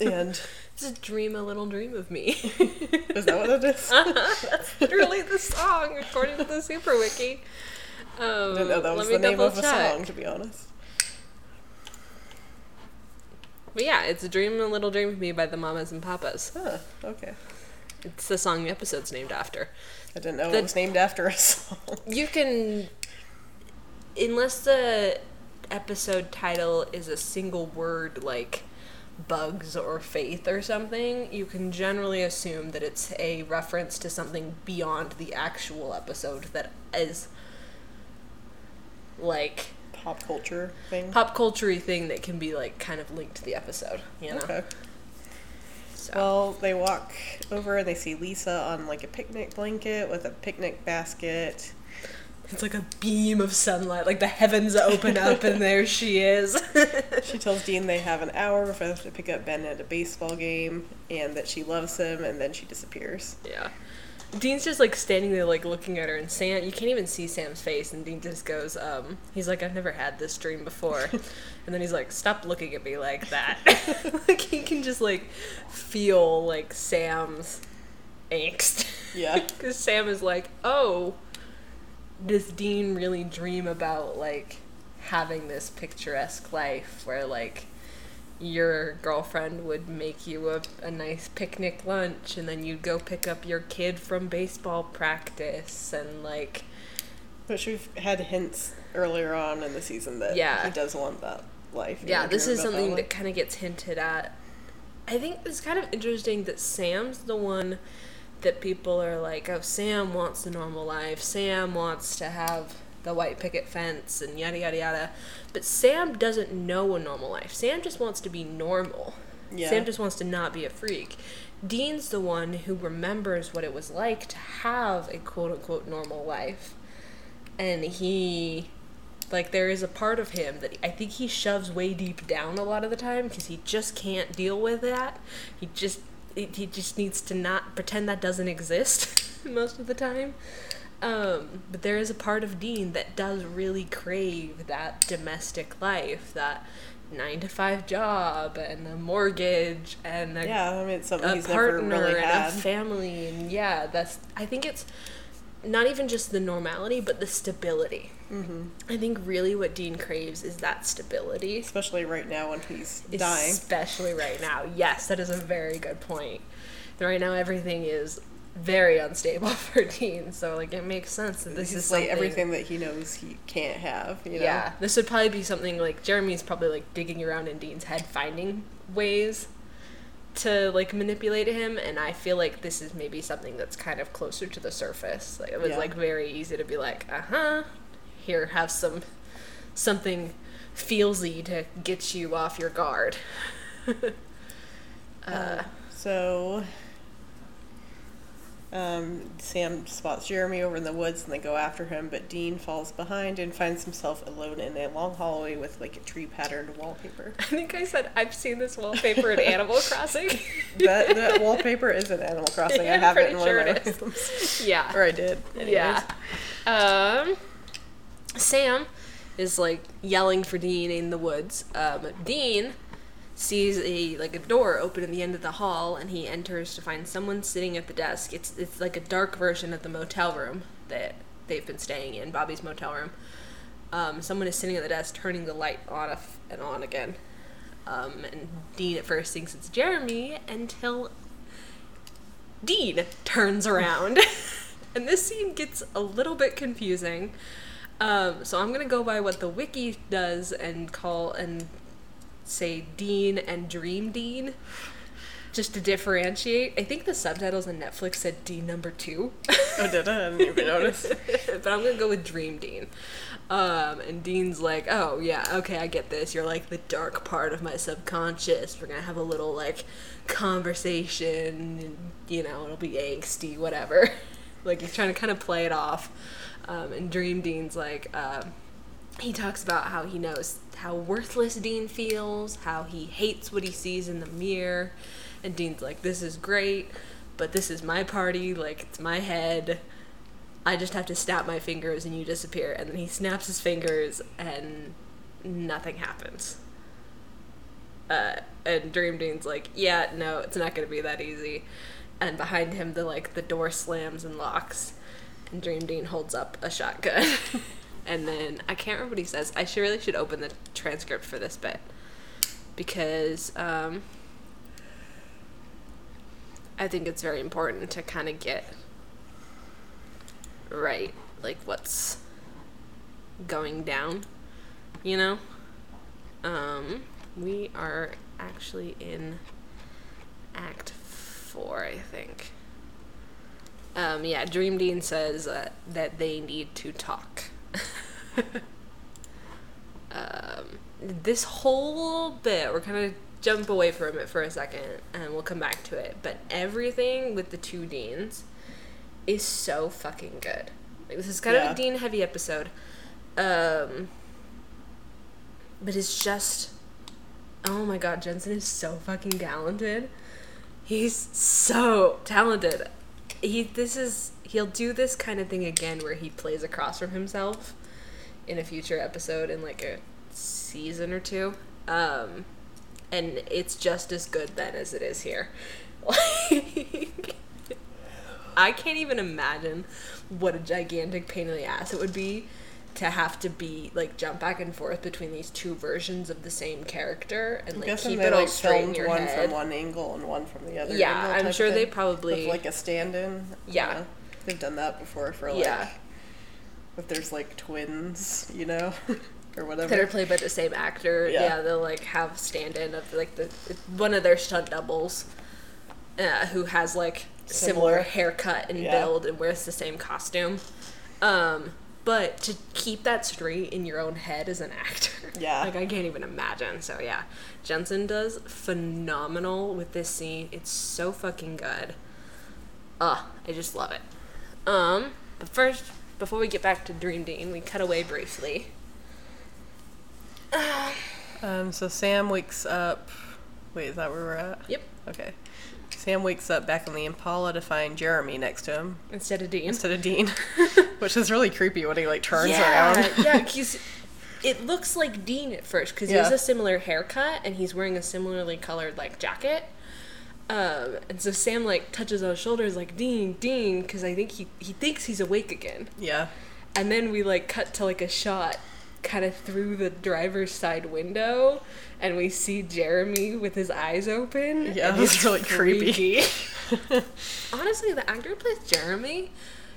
And it's a dream, a little dream of me. is that what it is? That's literally the song, according to the Super Wiki. Um, I didn't know that was the name of a song, to be honest. But yeah, it's a dream, a little dream of me by the Mamas and Papas. Huh, okay. It's the song the episode's named after. I didn't know The- it was named after a song. You can, unless the episode title is a single word like bugs or faith or something, you can generally assume that it's a reference to something beyond the actual episode that is like Pop culture thing. pop culture thing that can be like kind of linked to the episode, you know? Okay. So. Well, they walk over and they see Lisa on like a picnic blanket with a picnic basket. It's like a beam of sunlight, like the heavens open up and there she is. She tells Dean they have an hour before they have to pick up Ben at a baseball game and that she loves him, and then she disappears. yeah. Dean's just like standing there, like looking at her, and Sam, you can't even see Sam's face, and Dean just goes, um, he's like, I've never had this dream before. and then he's like, stop looking at me like that. like, he can just like feel like Sam's angst. Yeah. Because Sam is like, oh, does Dean really dream about like having this picturesque life where like your girlfriend would make you a, a nice picnic lunch and then you'd go pick up your kid from baseball practice and like But we've had hints earlier on in the season that Yeah. he does want that life. yeah this is something life. that kind of gets hinted at i think it's kind of interesting that sam's the one that people are like oh sam wants the normal life. Sam wants to have the white picket fence and yada yada yada. But sam doesn't know a normal life. Sam just wants to be normal. Yeah. sam just wants to not be a freak. Dean's the one who remembers what it was like to have a quote unquote normal life. And he like there is a part of him that I think he shoves way deep down a lot of the time because he just can't deal with that. He just it, he just needs to not pretend that doesn't exist most of the time. Um, but there is a part of Dean that does really crave that domestic life, that nine to five job and a mortgage and a Yeah, I mean, something a he's never partner really and had. a family and yeah that's i think it's not even just the normality but the stability mm-hmm. i think really what dean craves is that stability Especially right now when he's dying. especially right now yes that is a very good point right now everything is very unstable for dean so like it makes sense that this He's is like everything that he knows he can't have. You know? yeah, this would probably be something like Jeremy's probably like digging around in Dean's head, finding ways to like manipulate him, and I feel like this is maybe something that's kind of closer to the surface. Like it was Yeah. like very easy to be like, uh huh, here have some something feelsy to get you off your guard. uh, So, um, Sam spots Jeremy over in the woods and they go after him, but Dean falls behind and finds himself alone in a long hallway with like a tree patterned wallpaper. I think I said I've seen this wallpaper in Animal Crossing. that, that wallpaper is in Animal Crossing. Yeah, I have it in one sure of my yeah. or I did. Anyways. Yeah. Um, Sam is like yelling for Dean in the woods. Um, Dean sees a like a door open in the end of the hall, and he enters to find someone sitting at the desk. It's it's like a dark version of the motel room that they've been staying in, Bobby's motel room. Um, someone is sitting at the desk, turning the light on and on again. Um, and Dean at first thinks it's Jeremy until Dean turns around. and this scene gets a little bit confusing. Um, so I'm gonna go by what the wiki does and call and say Dean and Dream Dean, just to differentiate. I think the subtitles on Netflix said Dean number two, Oh, did I? I didn't even notice. but I'm gonna go with Dream Dean. Um, and Dean's like, "Oh yeah, okay, I get this. You're like the dark part of my subconscious. We're gonna have a little like conversation, and you know, it'll be angsty, whatever." like he's trying to kind of play it off. Um, and Dream Dean's like, um, he talks about how he knows how worthless Dean feels, how he hates what he sees in the mirror. And Dean's like, This is great, but this is my party, like, it's my head. I just have to snap my fingers and you disappear. And then he snaps his fingers and nothing happens. Uh, and Dream Dean's like, Yeah, no, it's not gonna be that easy. And behind him, the like the door slams and locks, and Dream Dean holds up a shotgun. and then I can't remember what he says. I should really should open the transcript for this bit because um, I think it's very important to kind of get right, like what's going down. You know, um, we are actually in Act Four, I think. Um, yeah, Dream Dean says uh, that they need to talk. um, this whole bit, we're kind of jump away from it for a second, and we'll come back to it. But everything with the two Deans is so fucking good. Like this is kind of a Dean heavy episode, um, but it's just, oh my god, Jensen is so fucking talented. He's so talented. He this is he'll do this kind of thing again where he plays across from himself in a future episode in like a season or two. Um and it's just as good then as it is here. Like I can't even imagine what a gigantic pain in the ass it would be to have to be like jump back and forth between these two versions of the same character and like keep they it all like straight in your one head. from one angle and one from the other. Yeah, I'm sure they probably- with like a stand-in. you Yeah. know? they've done that before for like Yeah. if there's like twins, you know, or whatever. that are played by the same actor. Yeah, Yeah. they'll like have stand-in of like the one of their stunt doubles, uh, who has like similar, Similar. haircut and Yeah. build and wears the same costume. Um, but to keep that straight in your own head as an actor, Yeah. like I can't even imagine. So yeah, Jensen does phenomenal with this scene. It's so fucking good. Ah, I just love it. Um, but first, before we get back to Dream Dean, we cut away briefly. Um, so Sam wakes up. Wait, is that where we're at? Yep. Okay. Sam wakes up back in the Impala to find Jeremy next to him Instead of Dean. instead of Dean, which is really creepy when he like turns yeah, around. yeah, he's. It looks like Dean at first because he has a similar haircut and he's wearing a similarly colored like jacket. Um, and so Sam like touches those shoulders like Dean, Dean, because I think he he thinks he's awake again. yeah. And then we like cut to like a shot kind of through the driver's side window and we see Jeremy with his eyes open. Yeah, and it's he's really creepy. freaky. Honestly, the actor who plays Jeremy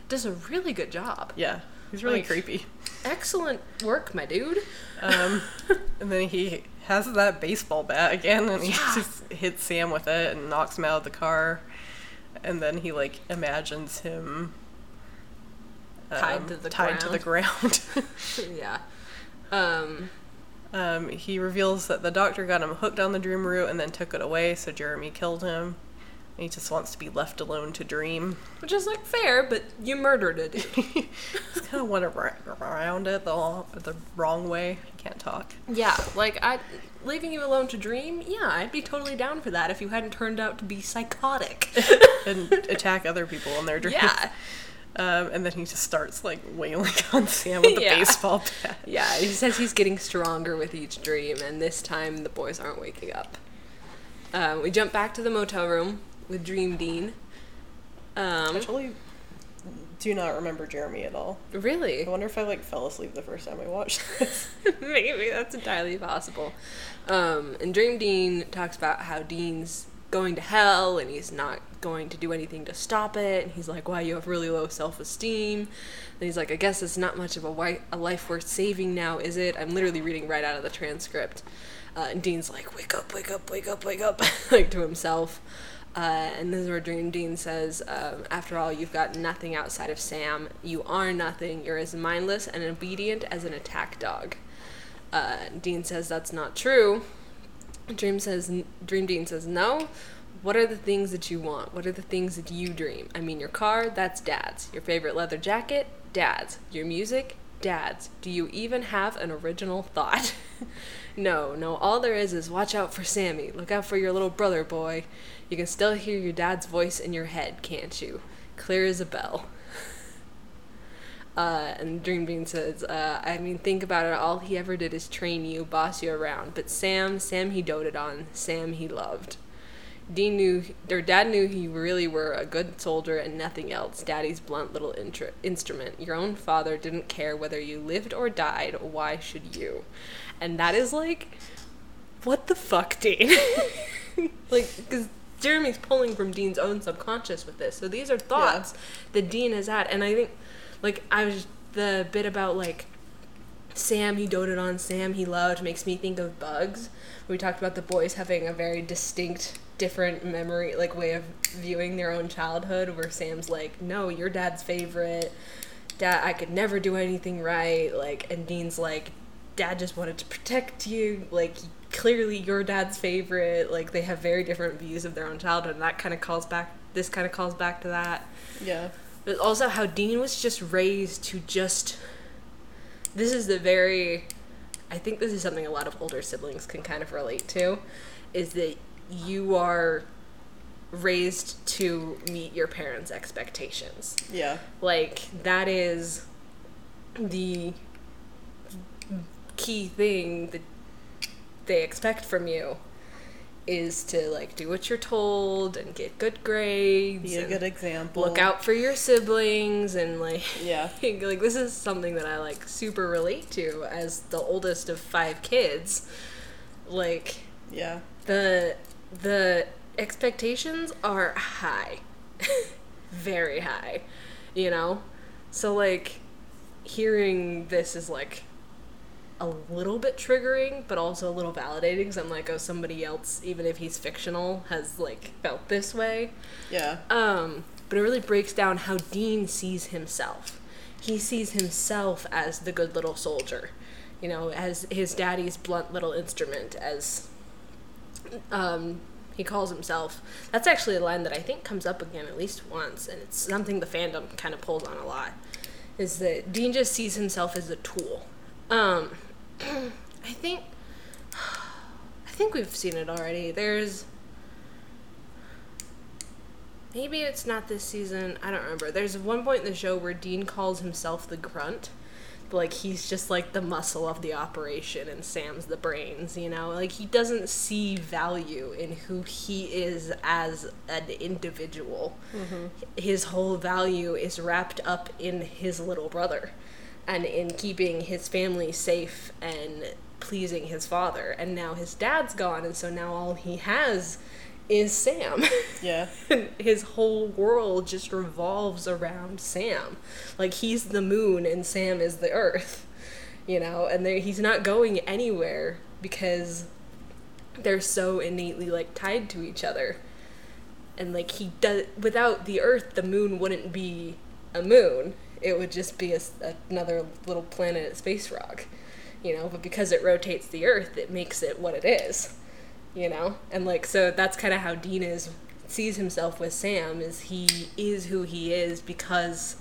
does a really good job. Yeah. He's really Like- creepy. Excellent work, my dude. Um, and then he has that baseball bat again, and he Yeah. just hits Sam with it and knocks him out of the car. And then he like imagines him Tied um, to the tied to the ground. yeah. Um, um, he reveals that the doctor got him hooked on the dream root and then took it away, so Jeremy killed him. He just wants to be left alone to dream. which is like fair, but you murdered it. Just kind of went around it the the wrong way. He can't talk. yeah, like I leaving you alone to dream. Yeah, I'd be totally down for that if you hadn't turned out to be psychotic. and attack other people in their dreams. yeah. Um, and then he just starts like wailing on Sam with the Yeah. baseball bat. Yeah, he says he's getting stronger with each dream, and this time the boys aren't waking up. Um, we jump back to the motel room with Dream Dean. Um, I totally do not remember Jeremy at all. really? I wonder if I like fell asleep the first time I watched this. Maybe that's entirely possible. Um, and Dream Dean talks about how Dean's going to hell and he's not going to do anything to stop it. And he's like, "Wow, you have really low self-esteem." And he's like, "I guess it's not much of a, a life worth saving now, is it?" I'm literally reading right out of the transcript. Uh, and Dean's like, "Wake up, wake up, wake up, wake up," like to himself. Uh, and this is where Dream Dean says, um, "After all, you've got nothing outside of Sam. You are nothing. You're as mindless and obedient as an attack dog." Uh, Dean says that's not true. Dream says, Dream Dean says, no. What are the things that you want? What are the things that you dream? I mean, your car, that's dad's. Your favorite leather jacket, dad's. Your music, dad's. Do you even have an original thought? no, no, all there is is watch out for Sammy. Look out for your little brother, boy. You can still hear your dad's voice in your head, can't you? Clear as a bell. Uh, and Dream Dean says, uh, I mean, think about it. All he ever did is train you, boss you around. But Sam, Sam he doted on. Sam he loved. Dean knew, or Dad knew he really were a good soldier and nothing else. Daddy's blunt little intr- instrument. Your own father didn't care whether you lived or died. Why should you? And that is like, what the fuck, Dean? like, because Jeremy's pulling from Dean's own subconscious with this. So these are thoughts that Dean has had. And I think, like, I was, the bit about, like, Sam he doted on, Sam he loved makes me think of Bugs. We talked about the boys having a very distinct, different memory, like way of viewing their own childhood. Where Sam's like, "No, you're Dad's favorite. Dad, I could never do anything right." Like, and Dean's like, "Dad just wanted to protect you. Like, clearly you're Dad's favorite." Like, they have very different views of their own childhood, and that kind of calls back. This kind of calls back to that. Yeah. But also how Dean was just raised to just. This is the very. I think this is something a lot of older siblings can kind of relate to, is that you are raised to meet your parents' expectations. Yeah. Like, that is the key thing that they expect from you is to like do what you're told and get good grades Be a good example. look out for your siblings and like Yeah. like this is something that I like super relate to as the oldest of five kids like Yeah. the the expectations are high very high you know so like hearing this is like a little bit triggering but also a little validating because i'm like oh somebody else even if he's fictional has like felt this way Yeah. um, but it really breaks down how Dean sees himself. He sees himself as the good little soldier, you know, as his daddy's blunt little instrument, as um, he calls himself. That's actually a line that I think comes up again at least once, and it's something the fandom kind of pulls on a lot. Is that Dean just sees himself as a tool. Um, I think. I think we've seen it already. There's maybe it's not this season. I don't remember. There's one point in the show where Dean calls himself the grunt. Like he's just like the muscle of the operation and Sam's the brains, you know? Like he doesn't see value in who he is as an individual. Mm-hmm. His whole value is wrapped up in his little brother and in keeping his family safe and pleasing his father. And now his dad's gone and so now all he has is Sam. Yeah. his whole world just revolves around Sam. Like he's the moon and Sam is the earth. You know, and he's not going anywhere because they're so innately like tied to each other. And like he does without the earth the moon wouldn't be a moon. It would just be a another little planet at space rock. You know, but because it rotates the earth, it makes it what it is you know? And like so that's kind of how dean is sees himself with sam is he is who he is because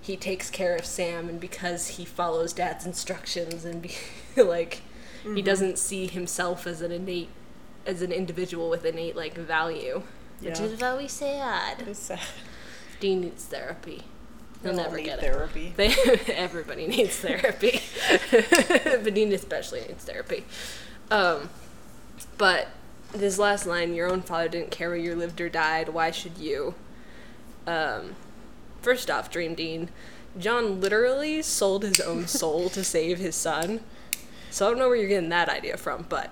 he takes care of sam and because he follows dad's instructions and be like he mm-hmm. doesn't see himself as an innate as an individual with innate like value which is very sad. It's sad. dean needs therapy he'll never get it therapy. they, everybody needs therapy. but Dean especially needs therapy. Um, but this last line, your own father didn't care whether you lived or died. Why should you? Um, first off, Dream Dean, John literally sold his own soul to save his son. So I don't know where you're getting that idea from, but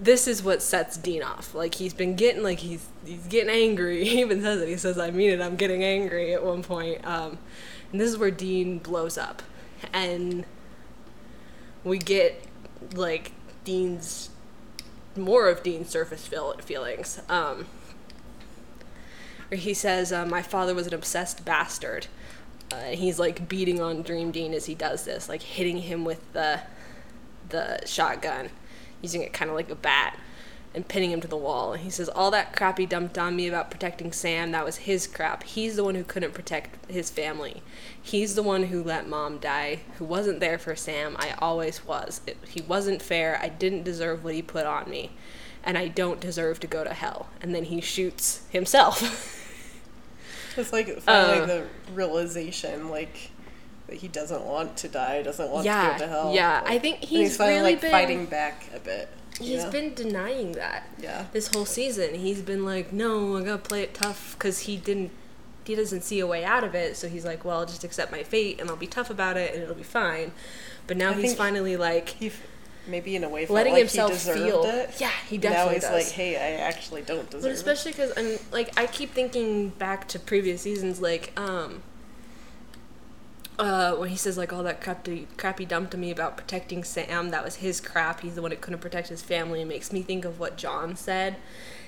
this is what sets Dean off. Like he's been getting like he's he's getting angry. He even says it. He says, "I mean it. I'm getting angry." At one point, um, and this is where Dean blows up, and we get like Dean's more of Dean's surface feel- feelings. Um, where he says, uh, "My father was an obsessed bastard." Uh, he's like beating on Dream Dean as he does this, like hitting him with the the shotgun, using it kind of like a bat, and pinning him to the wall. And he says, "All that crap he dumped on me about protecting Sam, that was his crap. He's the one who couldn't protect his family. He's the one who let mom die, who wasn't there for Sam. I always was. It, he wasn't fair. I didn't deserve what he put on me, and I don't deserve to go to hell." And then he shoots himself. It's like finally Uh, the realization, like that he doesn't want to die, doesn't want Yeah, to go to hell. yeah. Like, I think and he's finally really like been- fighting back a bit. He's know? been denying that. Yeah. This whole season, he's been like, "No, I gotta play it tough," because he didn't, he doesn't see a way out of it. So he's like, "Well, I'll just accept my fate, and I'll be tough about it, and it'll be fine." But now I he's finally like he f- maybe in a way letting like himself feel. it. Yeah, he definitely now he's does. like, hey, I actually don't deserve But especially because I'm like I keep thinking back to previous seasons, like um, uh, when he says like all that crap he, crap on me about protecting Sam, that was his crap. He's the one that couldn't protect his family. It makes me think of what John said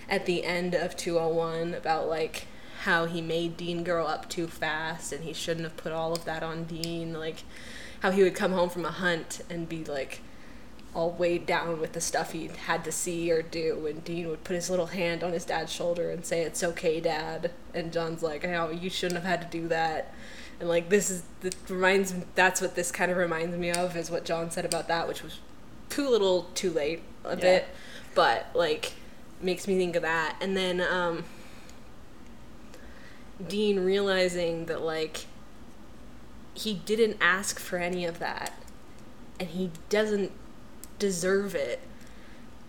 at the end of 201 about like how he made Dean grow up too fast and he shouldn't have put all of that on Dean. Like how he would come home from a hunt and be like all weighed down with the stuff he had to see or do. And Dean would put his little hand on his dad's shoulder and say, "It's okay, Dad." And John's like, "Oh, you shouldn't have had to do that." And like this is that reminds me. That's what this kind of reminds me of is what John said about that, which was too little, too late, a Yeah. bit, but like makes me think of that. And then um, Dean realizing that like he didn't ask for any of that and he doesn't deserve it.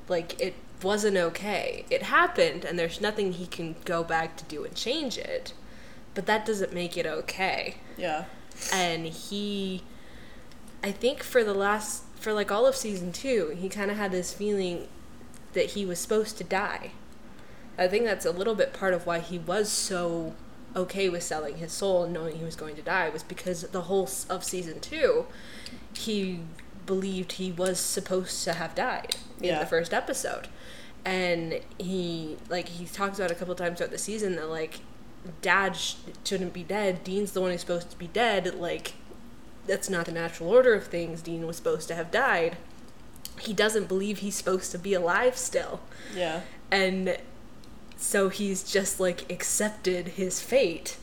Like it wasn't okay. It happened and there's nothing he can go back to do and change it. But that doesn't make it okay. Yeah. And he I think for the last for like all of season 2, he kind of had this feeling that he was supposed to die. I think that's a little bit part of why he was so okay with selling his soul and knowing he was going to die was because the whole of season 2 he believed he was supposed to have died in Yeah. the first episode and he like he talks about a couple times throughout the season that like dad sh- shouldn't be dead dean's the one who's supposed to be dead like that's not the natural order of things. Dean was supposed to have died. He doesn't believe he's supposed to be alive still. Yeah. and so he's just like accepted his fate.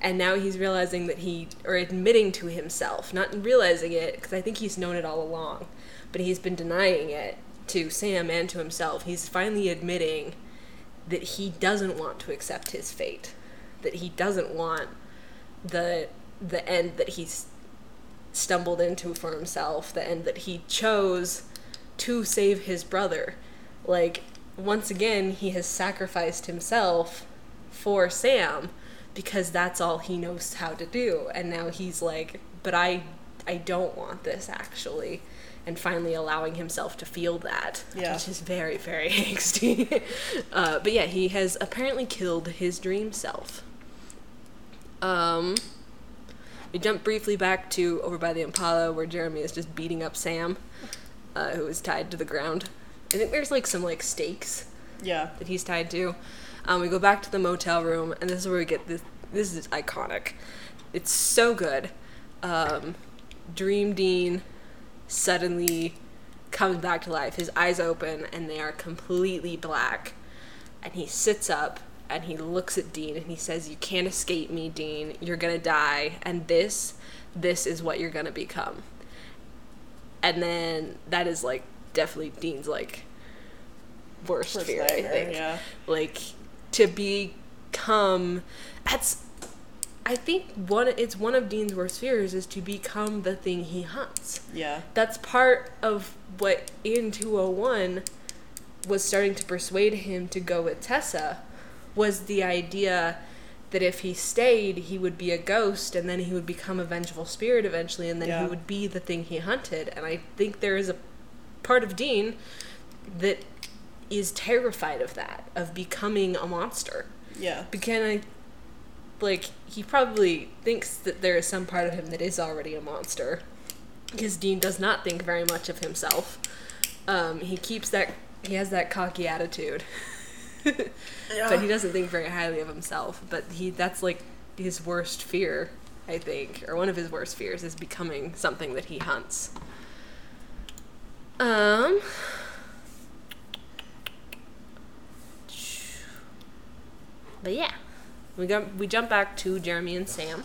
And now he's realizing that he or admitting to himself not realizing it because i think he's known it all along but he's been denying it to sam and to himself. He's finally admitting that he doesn't want to accept his fate that he doesn't want the the end that he's stumbled into for himself the end that he chose to save his brother. Like once again he has sacrificed himself for Sam because that's all he knows how to do. And now he's like but I I don't want this actually and finally allowing himself to feel that Yeah. which is very very angsty. Uh, but yeah he has apparently killed his dream self um we jump briefly back to over by the Impala where Jeremy is just beating up Sam, uh, who is tied to the ground. I think there's like some like stakes Yeah. that he's tied to. Um, we go back to the motel room, and this is where we get this. This is iconic. It's so good. Um, Dream Dean suddenly comes back to life. His eyes open, and they are completely black. And he sits up and he looks at Dean and he says, "You can't escape me, Dean. You're gonna die, and this, this is what you're gonna become." And then that is like definitely Dean's like worst Worst fear. I think yeah. like to become that's I think one it's one of Dean's worst fears is to become the thing he hunts. Yeah. That's part of what in 201 was starting to persuade him to go with Tessa was the idea that if he stayed he would be a ghost and then he would become a vengeful spirit eventually and then Yeah. he would be the thing he hunted and I think there is a part of Dean that is terrified of that, of becoming a monster. Yeah. Because I, like, he probably thinks that there is some part of him that is already a monster. Because Dean does not think very much of himself. Um, he keeps that, he has that cocky attitude. But he doesn't think very highly of himself. But he, that's like his worst fear, I think. Or one of his worst fears is becoming something that he hunts. Um. But yeah, we got we jump back to Jeremy and Sam.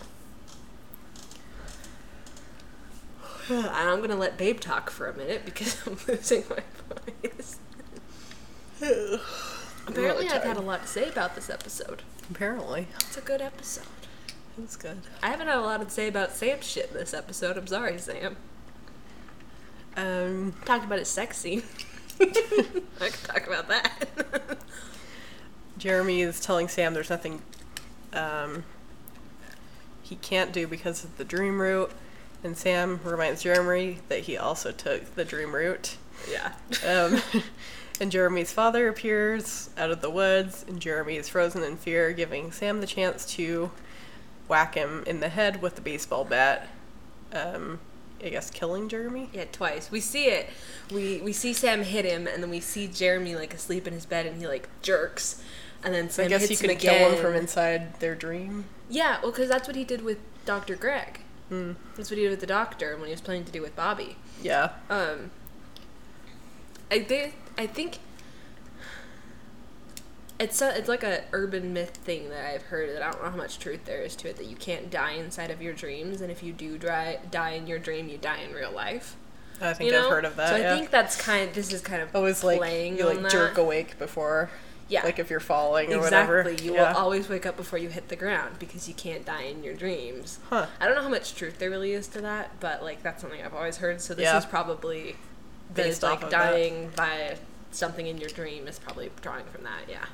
and I'm gonna let Babe talk for a minute because I'm losing my voice. Apparently, I've had a lot to say about this episode. Apparently. It's a good episode. That's good. I haven't had a lot to say about Sam's shit this episode. I'm sorry, Sam. Um, Talked about his sex scene. I can talk about that. Jeremy is telling Sam there's nothing um, he can't do because of the dream root, and Sam reminds Jeremy that he also took the dream root. yeah. Um, and Jeremy's father appears out of the woods, and Jeremy is frozen in fear, giving Sam the chance to whack him in the head with the baseball bat. Um, I guess killing Jeremy. Yeah, twice. We see it. We we see Sam hit him, and then we see Jeremy like asleep in his bed, and he like jerks, and then Sam I guess hits you him could kill him again. from inside their dream. Yeah, well, because that's what he did with Doctor Greg. Hmm. That's what he did with the doctor when he was planning to do with Bobby. Yeah. Um, I think I think it's a, it's like a urban myth thing that I've heard that I don't know how much truth there is to it that you can't die inside of your dreams, and if you do dry, die in your dream, you die in real life. I think you know? I've heard of that. So yeah. I think that's kind. This is kind of always like playing you like that. jerk awake before. Yeah. Like if you're falling or Exactly. whatever. You yeah. will always wake up before you hit the ground because you can't die in your dreams. Huh. I don't know how much truth there really is to that, but like that's something I've always heard. So this Yeah. is probably Based like of that. dying by something in your dream is probably drawing from that. Yeah.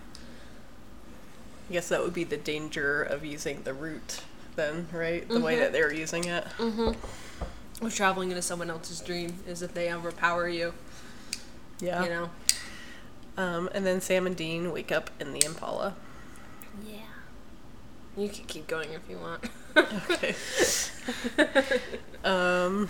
I guess that would be the danger of using the root then, right? The way Mhm. that they're using it. Mhm or traveling into someone else's dream is if they overpower you. Yeah. You know. Um, and then Sam and Dean wake up in the Impala. Yeah. You can keep going if you want. Okay. um,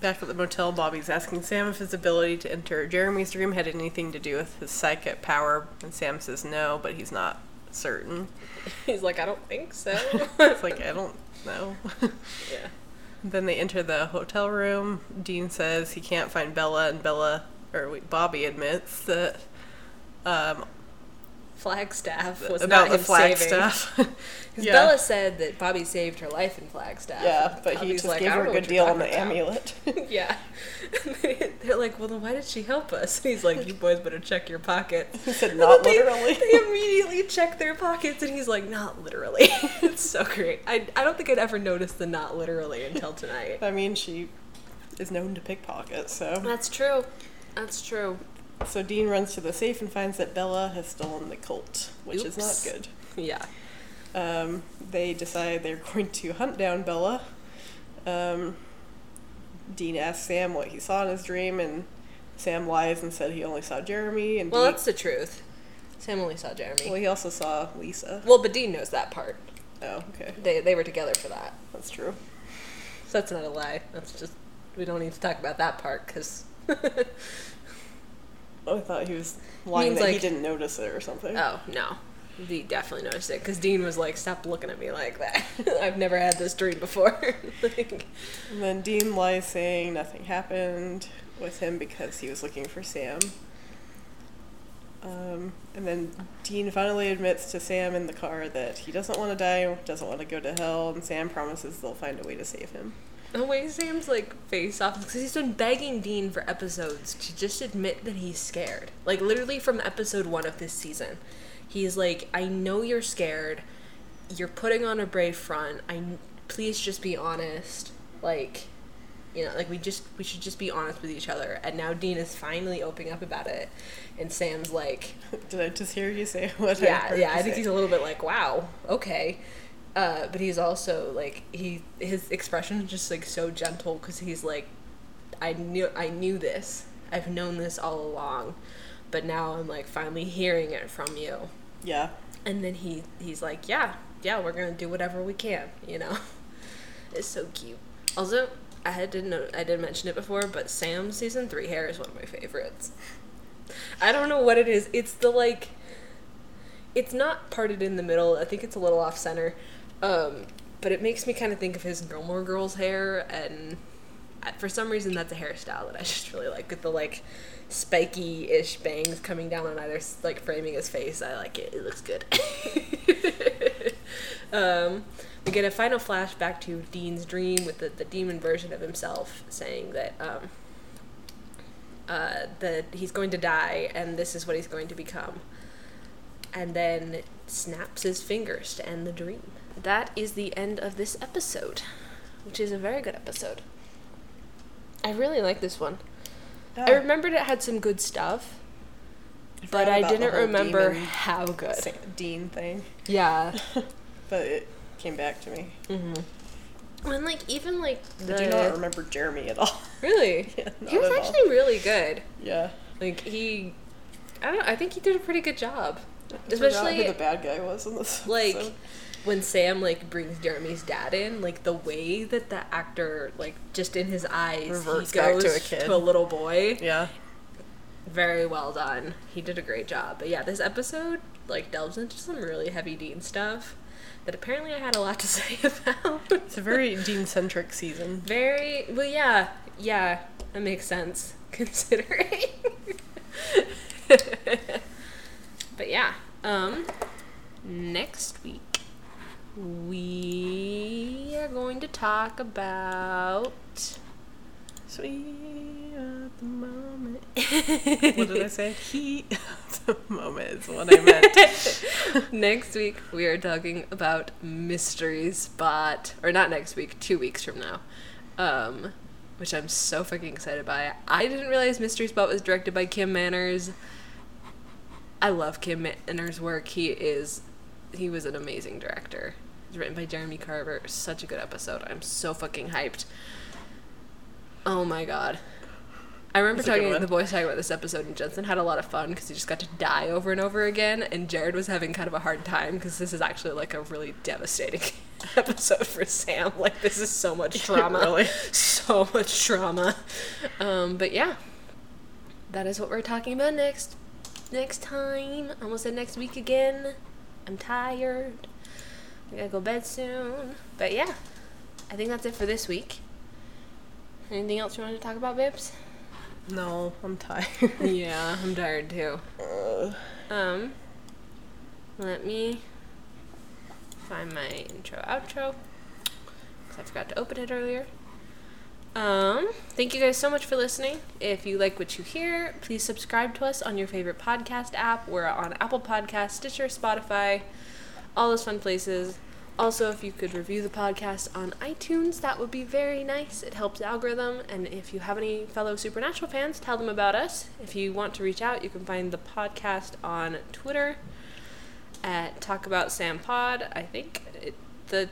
back at the motel, Bobby's asking Sam if his ability to enter Jeremy's dream had anything to do with his psychic power, and Sam says no, but he's not certain. He's like, I don't think so. It's like, I don't know. yeah. then they enter the hotel room. Dean says he can't find Bela, and Bela, or wait, Bobby admits that um, Flagstaff was about not the. Flagstaff. Because Yeah. Bela said that Bobby saved her life in Flagstaff. yeah, and but he just like, gave "I her a good deal on the about." amulet. yeah. They're like, well, then why did she help us? He's like, you boys better check your pockets. He said, "Not they- literally." They immediately check their pockets, and he's like, not literally. it's so great. I, I don't think I'd ever noticed the not literally until tonight. I mean, she is known to pickpocket, so. That's true. That's true. So Dean runs to the safe and finds that Bela has stolen the Colt, which is not good. Yeah. Um, they decide they're going to hunt down Bela. Um, Dean asks Sam what he saw in his dream, and Sam lies and said he only saw Jeremy. And Well, Dean, that's the truth. Sam only saw Jeremy. well, he also saw Lisa. Well, but Dean knows that part. Oh, okay, They, they were together for that. that's true. So that's not a lie. That's just we don't need to talk about that part because. Oh, I thought he was lying that he didn't notice it or something. oh no, he definitely noticed it because Dean was like, "Stop looking at me like that. I've never had this dream before." like, And then Dean lies saying nothing happened with him because he was looking for Sam. Um, and then Dean finally admits to Sam in the car that he doesn't want to die, doesn't want to go to hell, and Sam promises they'll find a way to save him. The way Sam's like face off because he's been begging Dean for episodes to just admit that he's scared. Like literally from episode one of this season, he's like, "I know you're scared. You're putting on a brave front. I please just be honest. Like." You know, like we just we should just be honest with each other. And now Dean is finally opening up about it, and Sam's like, Did I just hear you say what I yeah, heard yeah. I think say? he's a little bit like, wow, okay. Uh, but he's also like he his expression is just like so gentle because he's like, I knew I knew this. I've known this all along, but now I'm like finally hearing it from you. Yeah. And then he he's like, yeah, yeah, we're gonna do whatever we can, you know. It's so cute. Also, I had to know I didn't mention it before, but Sam's season three hair is one of my favorites. I don't know what it is. It's the like. It's not parted in the middle. I think it's a little off center, um, but it makes me kind of think of his Gilmore Girls hair, and for some reason that's a hairstyle that I just really like with the like spiky-ish bangs coming down on either like framing his face. I like it. It looks good. um, we get a final flashback to Dean's dream with the, the demon version of himself saying that um, uh, that he's going to die and this is what he's going to become. And then snaps his fingers to end the dream. That is the end of this episode, which is a very good episode. I really like this one. I ah. remembered it had some good stuff, but I didn't remember how good. Dean thing, Yeah. but it came back to me. Mm-hmm. and like even like the I do not remember Jeremy at all. really, Yeah, he was at all. actually really good. Yeah. Like he, I don't know. I think he did a pretty good job, I especially who the bad guy was in this. like episode. When Sam like brings Jeremy's dad in, like the way that the actor like just in his eyes Reverts he goes to a kid. to a little boy. Yeah. Very well done. He did a great job. But yeah, this episode like delves into some really heavy Dean stuff that apparently I had a lot to say about. It's a very Dean centric season. Very well, yeah, yeah, that makes sense considering. but yeah, um, next week we are going to talk about. Sweet at the moment. what did I say? Heat at the moment is what I meant. next week we are talking about Mystery Spot, or not next week, two weeks from now. Um, which I'm so fucking excited by. I didn't realize Mystery Spot was directed by Kim Manners. I love Kim Manners' work. He is, he was an amazing director. Written by Jeremy Carver. Such a good episode. I'm so fucking hyped. Oh my god. I remember talking the boys talking about this episode, and Jensen had a lot of fun because he just got to die over and over again, and Jared was having kind of a hard time because this is actually like a really devastating episode for Sam. Like this is so much trauma, Really? so much trauma. Um, but yeah, that is what we're talking about next. Next time, I almost said next week again. I'm tired. I gotta go bed soon. But yeah, I think that's it for this week. Anything else you wanted to talk about, Bibbs? No, I'm tired. yeah, I'm tired too. Uh, Um, let me find my intro outro because I forgot to open it earlier. Um, thank you guys so much for listening. If you like what you hear, please subscribe to us on your favorite podcast app. We're on Apple Podcasts, Stitcher, Spotify, all those fun places. Also, if you could review the podcast on iTunes, that would be very nice. It helps the algorithm. And if you have any fellow Supernatural fans, tell them about us. If you want to reach out, you can find the podcast on Twitter at Talk About Sam Pod. I think it, the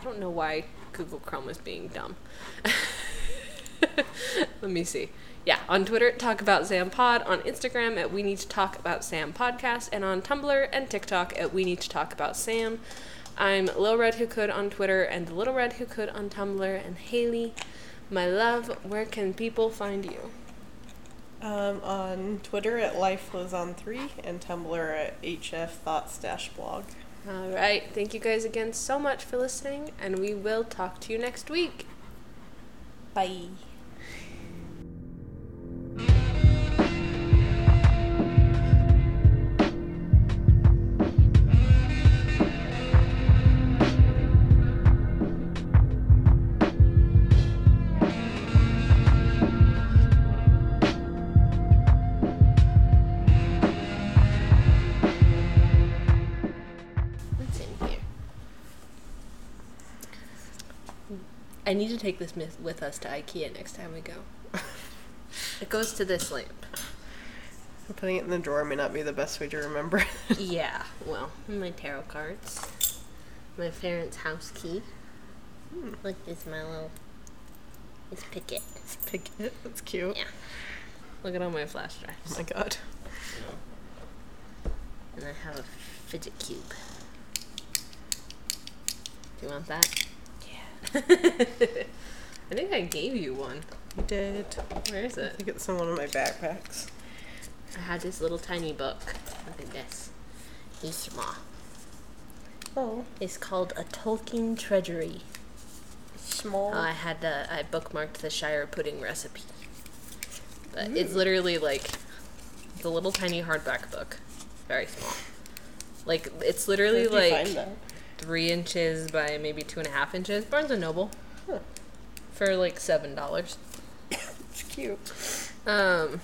I don't know why Google Chrome is being dumb. Let me see. Yeah, on Twitter, Talk About Sam Pod. On Instagram, at We Need to Talk About Sam Podcast. And on Tumblr and TikTok, at We Need to Talk About Sam. I'm Lil Red Who Could on Twitter and Little Red Who Could on Tumblr. And Haley, my love, where can people find you? um, on Twitter at Life Lives on Three and Tumblr at HF Thoughts Dash Blog. All right. Thank you guys again so much for listening, and we will talk to you next week. Bye. I need to take this myth with us to IKEA next time we go. it goes to this lamp. Putting it in the drawer may not be the best way to remember. Yeah, well, my tarot cards, my parents' house key. Hmm. Look, this my little It's Picket. It's Picket. That's cute. Yeah. Look at all my flash drives. Oh my god. And I have a fidget cube. Do you want that? I think I gave you one. You did. Where is it? I think it's in one of my backpacks. I had this little tiny book. Look at this. Small. Oh. It's called A Tolkien Treasury. Small. Oh, I had the I bookmarked the Shire pudding recipe. But it's mm. literally like the little tiny hardback book. Very small. Like it's literally like find that? Three inches by maybe two and a half inches. Barnes and Noble. Huh. For like seven dollars. It's cute. Um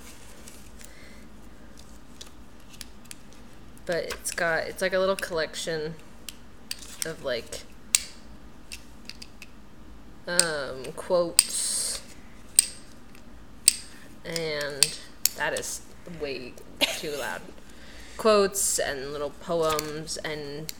But it's got it's like a little collection of like um quotes and that is way too loud. Quotes and little poems and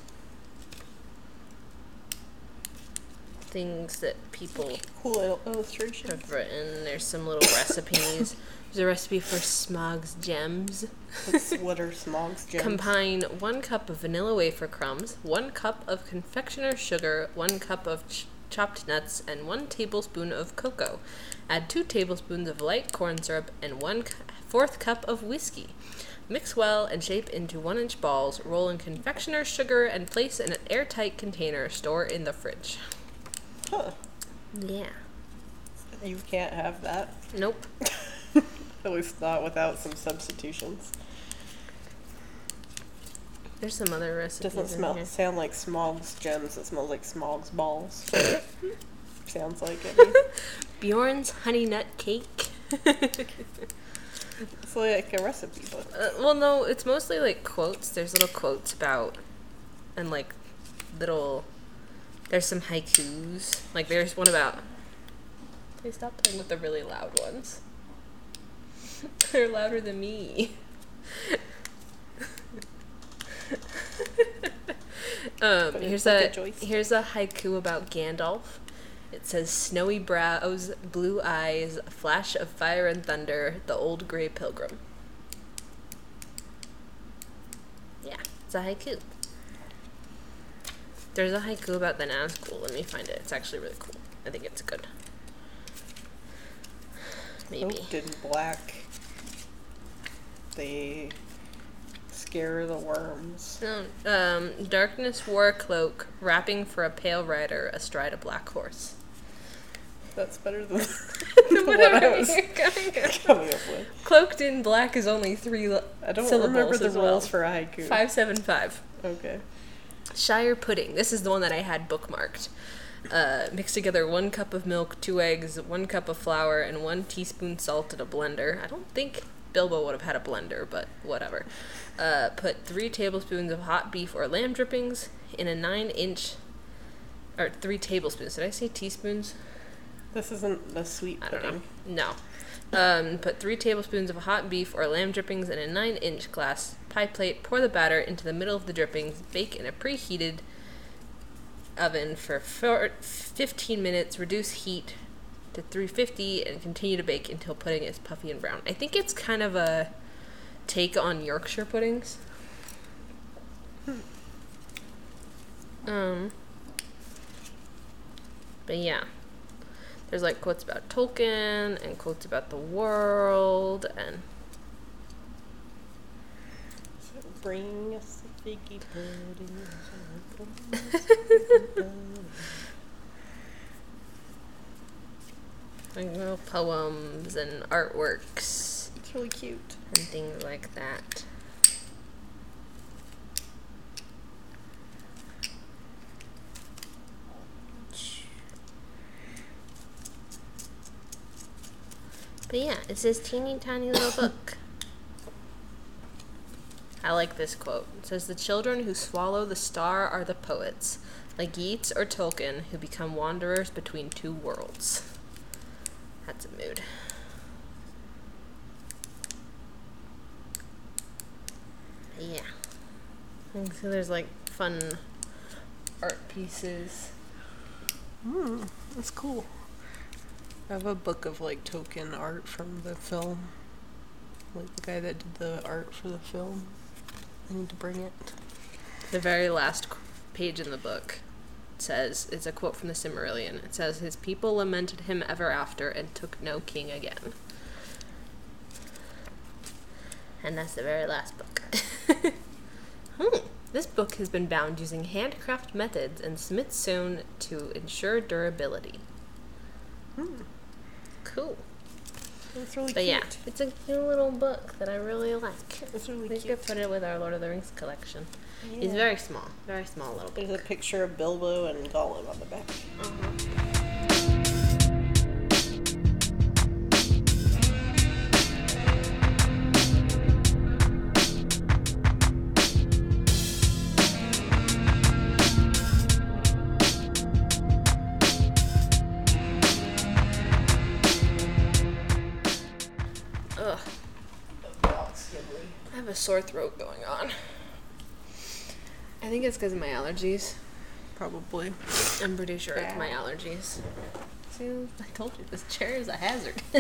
things that people Cool oh, oh, il- illustration. have written. There's some little recipes. There's a recipe for Smaug's gems. What's, what are Smaug's gems? Combine one cup of vanilla wafer crumbs, one cup of confectioner's sugar, one cup of ch- chopped nuts, and one tablespoon of cocoa. Add two tablespoons of light corn syrup and one cu- fourth cup of whiskey. Mix well and shape into one inch balls. Roll in confectioner's sugar and place in an airtight container. Store in the fridge. Yeah. You can't have that. Nope. At least not without some substitutions. There's some other recipes. Doesn't smell here. sound like Smaug's gems. It smells like Smaug's balls. Sounds like it. Beorn's honey nut cake. It's like a recipe book. Uh, well, no, it's mostly like quotes. There's little quotes about, and like little. There's some haikus. Like there's one about. They stop playing with the really loud ones. They're louder than me. um, here's a here's a haiku about Gandalf. It says snowy brows, blue eyes, flash of fire and thunder, the old gray pilgrim. Yeah, it's a haiku. There's a haiku about the Nazgul. Let me find it. It's actually really cool. I think it's good. Maybe. Cloaked in black. They scare the worms. No, um, darkness wore a cloak, wrapping for a pale rider astride a black horse. That's better than what I was you're coming up with. Cloaked in black is only three I don't syllables remember the as rules well. for haiku. Five seven five. Okay. Shire pudding. This is the one that I had bookmarked. Uh, mix together one cup of milk, two eggs, one cup of flour, and one teaspoon salt in a blender. I don't think Bilbo would have had a blender, but whatever. Uh, put three tablespoons of hot beef or lamb drippings in a nine inch, or three tablespoons. Did I say teaspoons? This isn't the sweet I don't pudding. know. No. Um, put three tablespoons of hot beef or lamb drippings in a nine inch glass pie plate. Pour the batter into the middle of the drippings. Bake in a preheated oven for four, 15 minutes. Reduce heat to 350 and continue to bake until pudding is puffy and brown. I think it's kind of a take on Yorkshire puddings. Um, but yeah. There's like quotes about Tolkien and quotes about the world and bring us a figgy pudding. like little poems and artworks It's really cute. and things like that. But yeah, it's this teeny tiny little book. I like this quote. It says, The children who swallow the star are the poets, like Yeats or Tolkien, who become wanderers between two worlds. That's a mood. Yeah. And so there's like fun art pieces. Mm, that's cool. I have a book of like Tolkien art from the film. Like the guy that did the art for the film. I need to bring it. The very last page in the book says it's a quote from the Silmarillion. It says, "His people lamented him ever after and took no king again." And that's the very last book. hmm. This book has been bound using handcraft methods and smith sewn to ensure durability. Hmm. Cool. That's really But cute. yeah, it's a cute little book that I really like. It's really We cute. could put it with our Lord of the Rings collection. It's very small, very small little book. There's a picture of Bilbo and Gollum on the back. Ugh. Sore throat going on. I think it's because of my allergies. Probably. I'm pretty sure it's my allergies. See, I told you this chair is a hazard.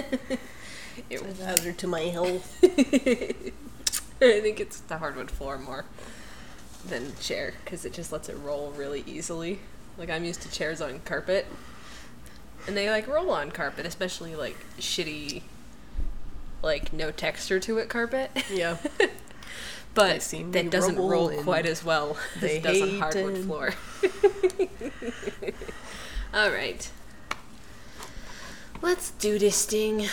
it was. Hazard to my health. I think it's the hardwood floor more than chair because it just lets it roll really easily. Like I'm used to chairs on carpet, and they like roll on carpet, especially like shitty, like no texture to it carpet. Yeah. but They that doesn't roll quite as well as they it does on hardwood and- floor. All right, let's do this thing.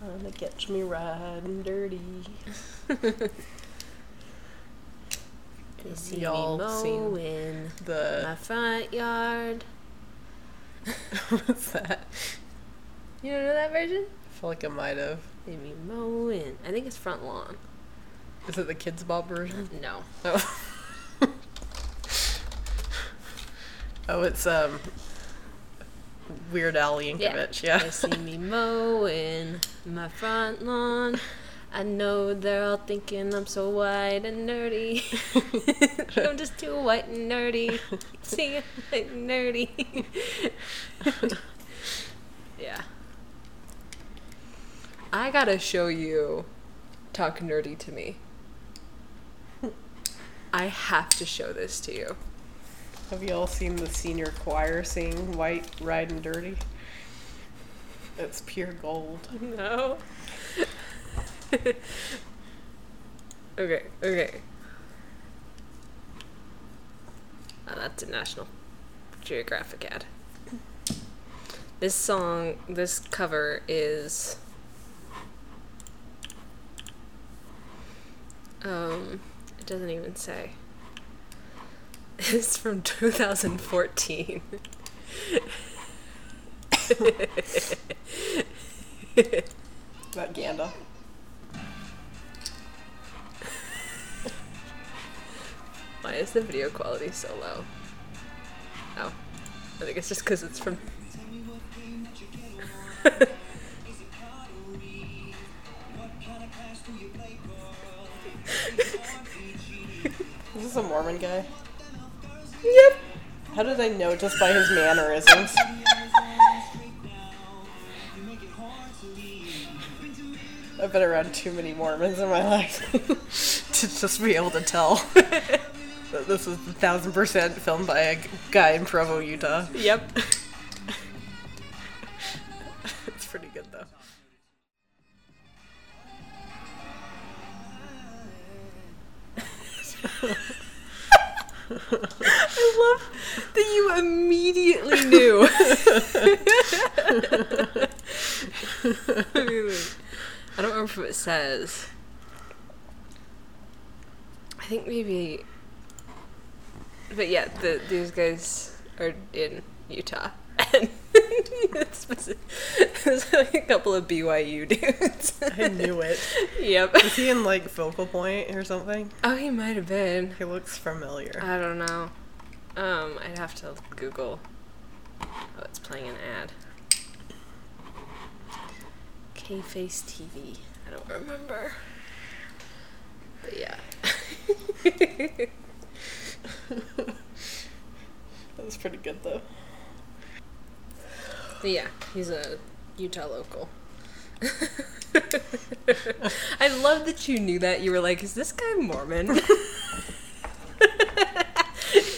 Gonna catch me riding dirty. You see Y'all seen mowing my front yard. what's that? You don't know that version? I feel like I might have. See me mowing. I think it's front lawn. Is it the Kidz Bop version? No. Oh. oh, it's um Weird Al Yankovic. Yeah. They see me mowing my front lawn. I know they're all thinking I'm so white and nerdy. I'm just too white and nerdy. See, and nerdy. yeah. I gotta show you Talk Nerdy to Me. I have to show this to you. Have you all seen the senior choir sing White Riding Dirty? It's pure gold. No. okay, okay. Oh, that's a National Geographic ad. This song, this cover is. Um, doesn't even say. It's from 2014. About Ganda. Why is the video quality so low? Oh, I think it's just because it's from. Is this a Mormon guy? Yep. How did I know just by his mannerisms? I've been around too many Mormons in my life to just be able to tell that this is a thousand percent filmed by a guy in Provo, Utah. Yep. It's pretty good though. I love that you immediately knew. I don't remember if it says. I think maybe. But yeah, the, these guys are in Utah. And it's like a couple of BYU dudes. I knew it. yep. Is he in like Vocal Point or something? Oh, he might have been. He looks familiar. I don't know. Um, I'd have to Google. Oh, it's playing an ad. K Face TV. I don't remember. But yeah. That was pretty good though. Yeah, he's a Utah local. I love that you knew that. You were like, is this guy Mormon?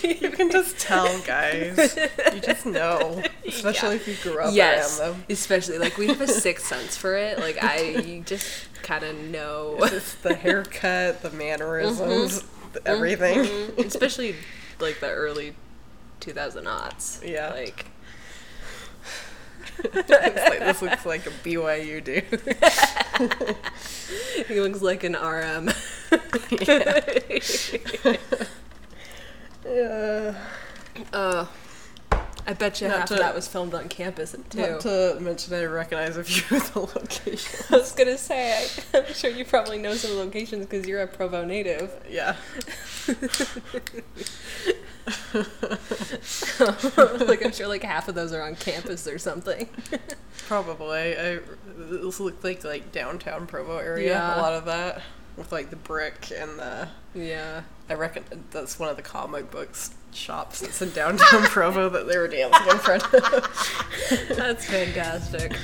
You can just tell, guys. You just know, especially if you grew up yes, around them. especially like we have a sixth sense for it. Like I just kind of know, It's the haircut, the mannerisms, the everything. Mm-hmm. especially like the early 2000 aughts. Yeah. like like, this looks like a BYU dude. he looks like an RM. yeah. Uh, I bet you Not half to- of that was filmed on campus too. Not to mention, I recognize a few of the locations. I was gonna say, I, I'm sure you probably know some locations because you're a Provo native. Yeah. like I'm sure like half of those are on campus or something. Probably. I, this looked like like downtown Provo area. Yeah. A lot of that with like the brick and the. Yeah. I reckon that's one of the comic books shops that's in downtown Provo that they were dancing in front of. That's fantastic.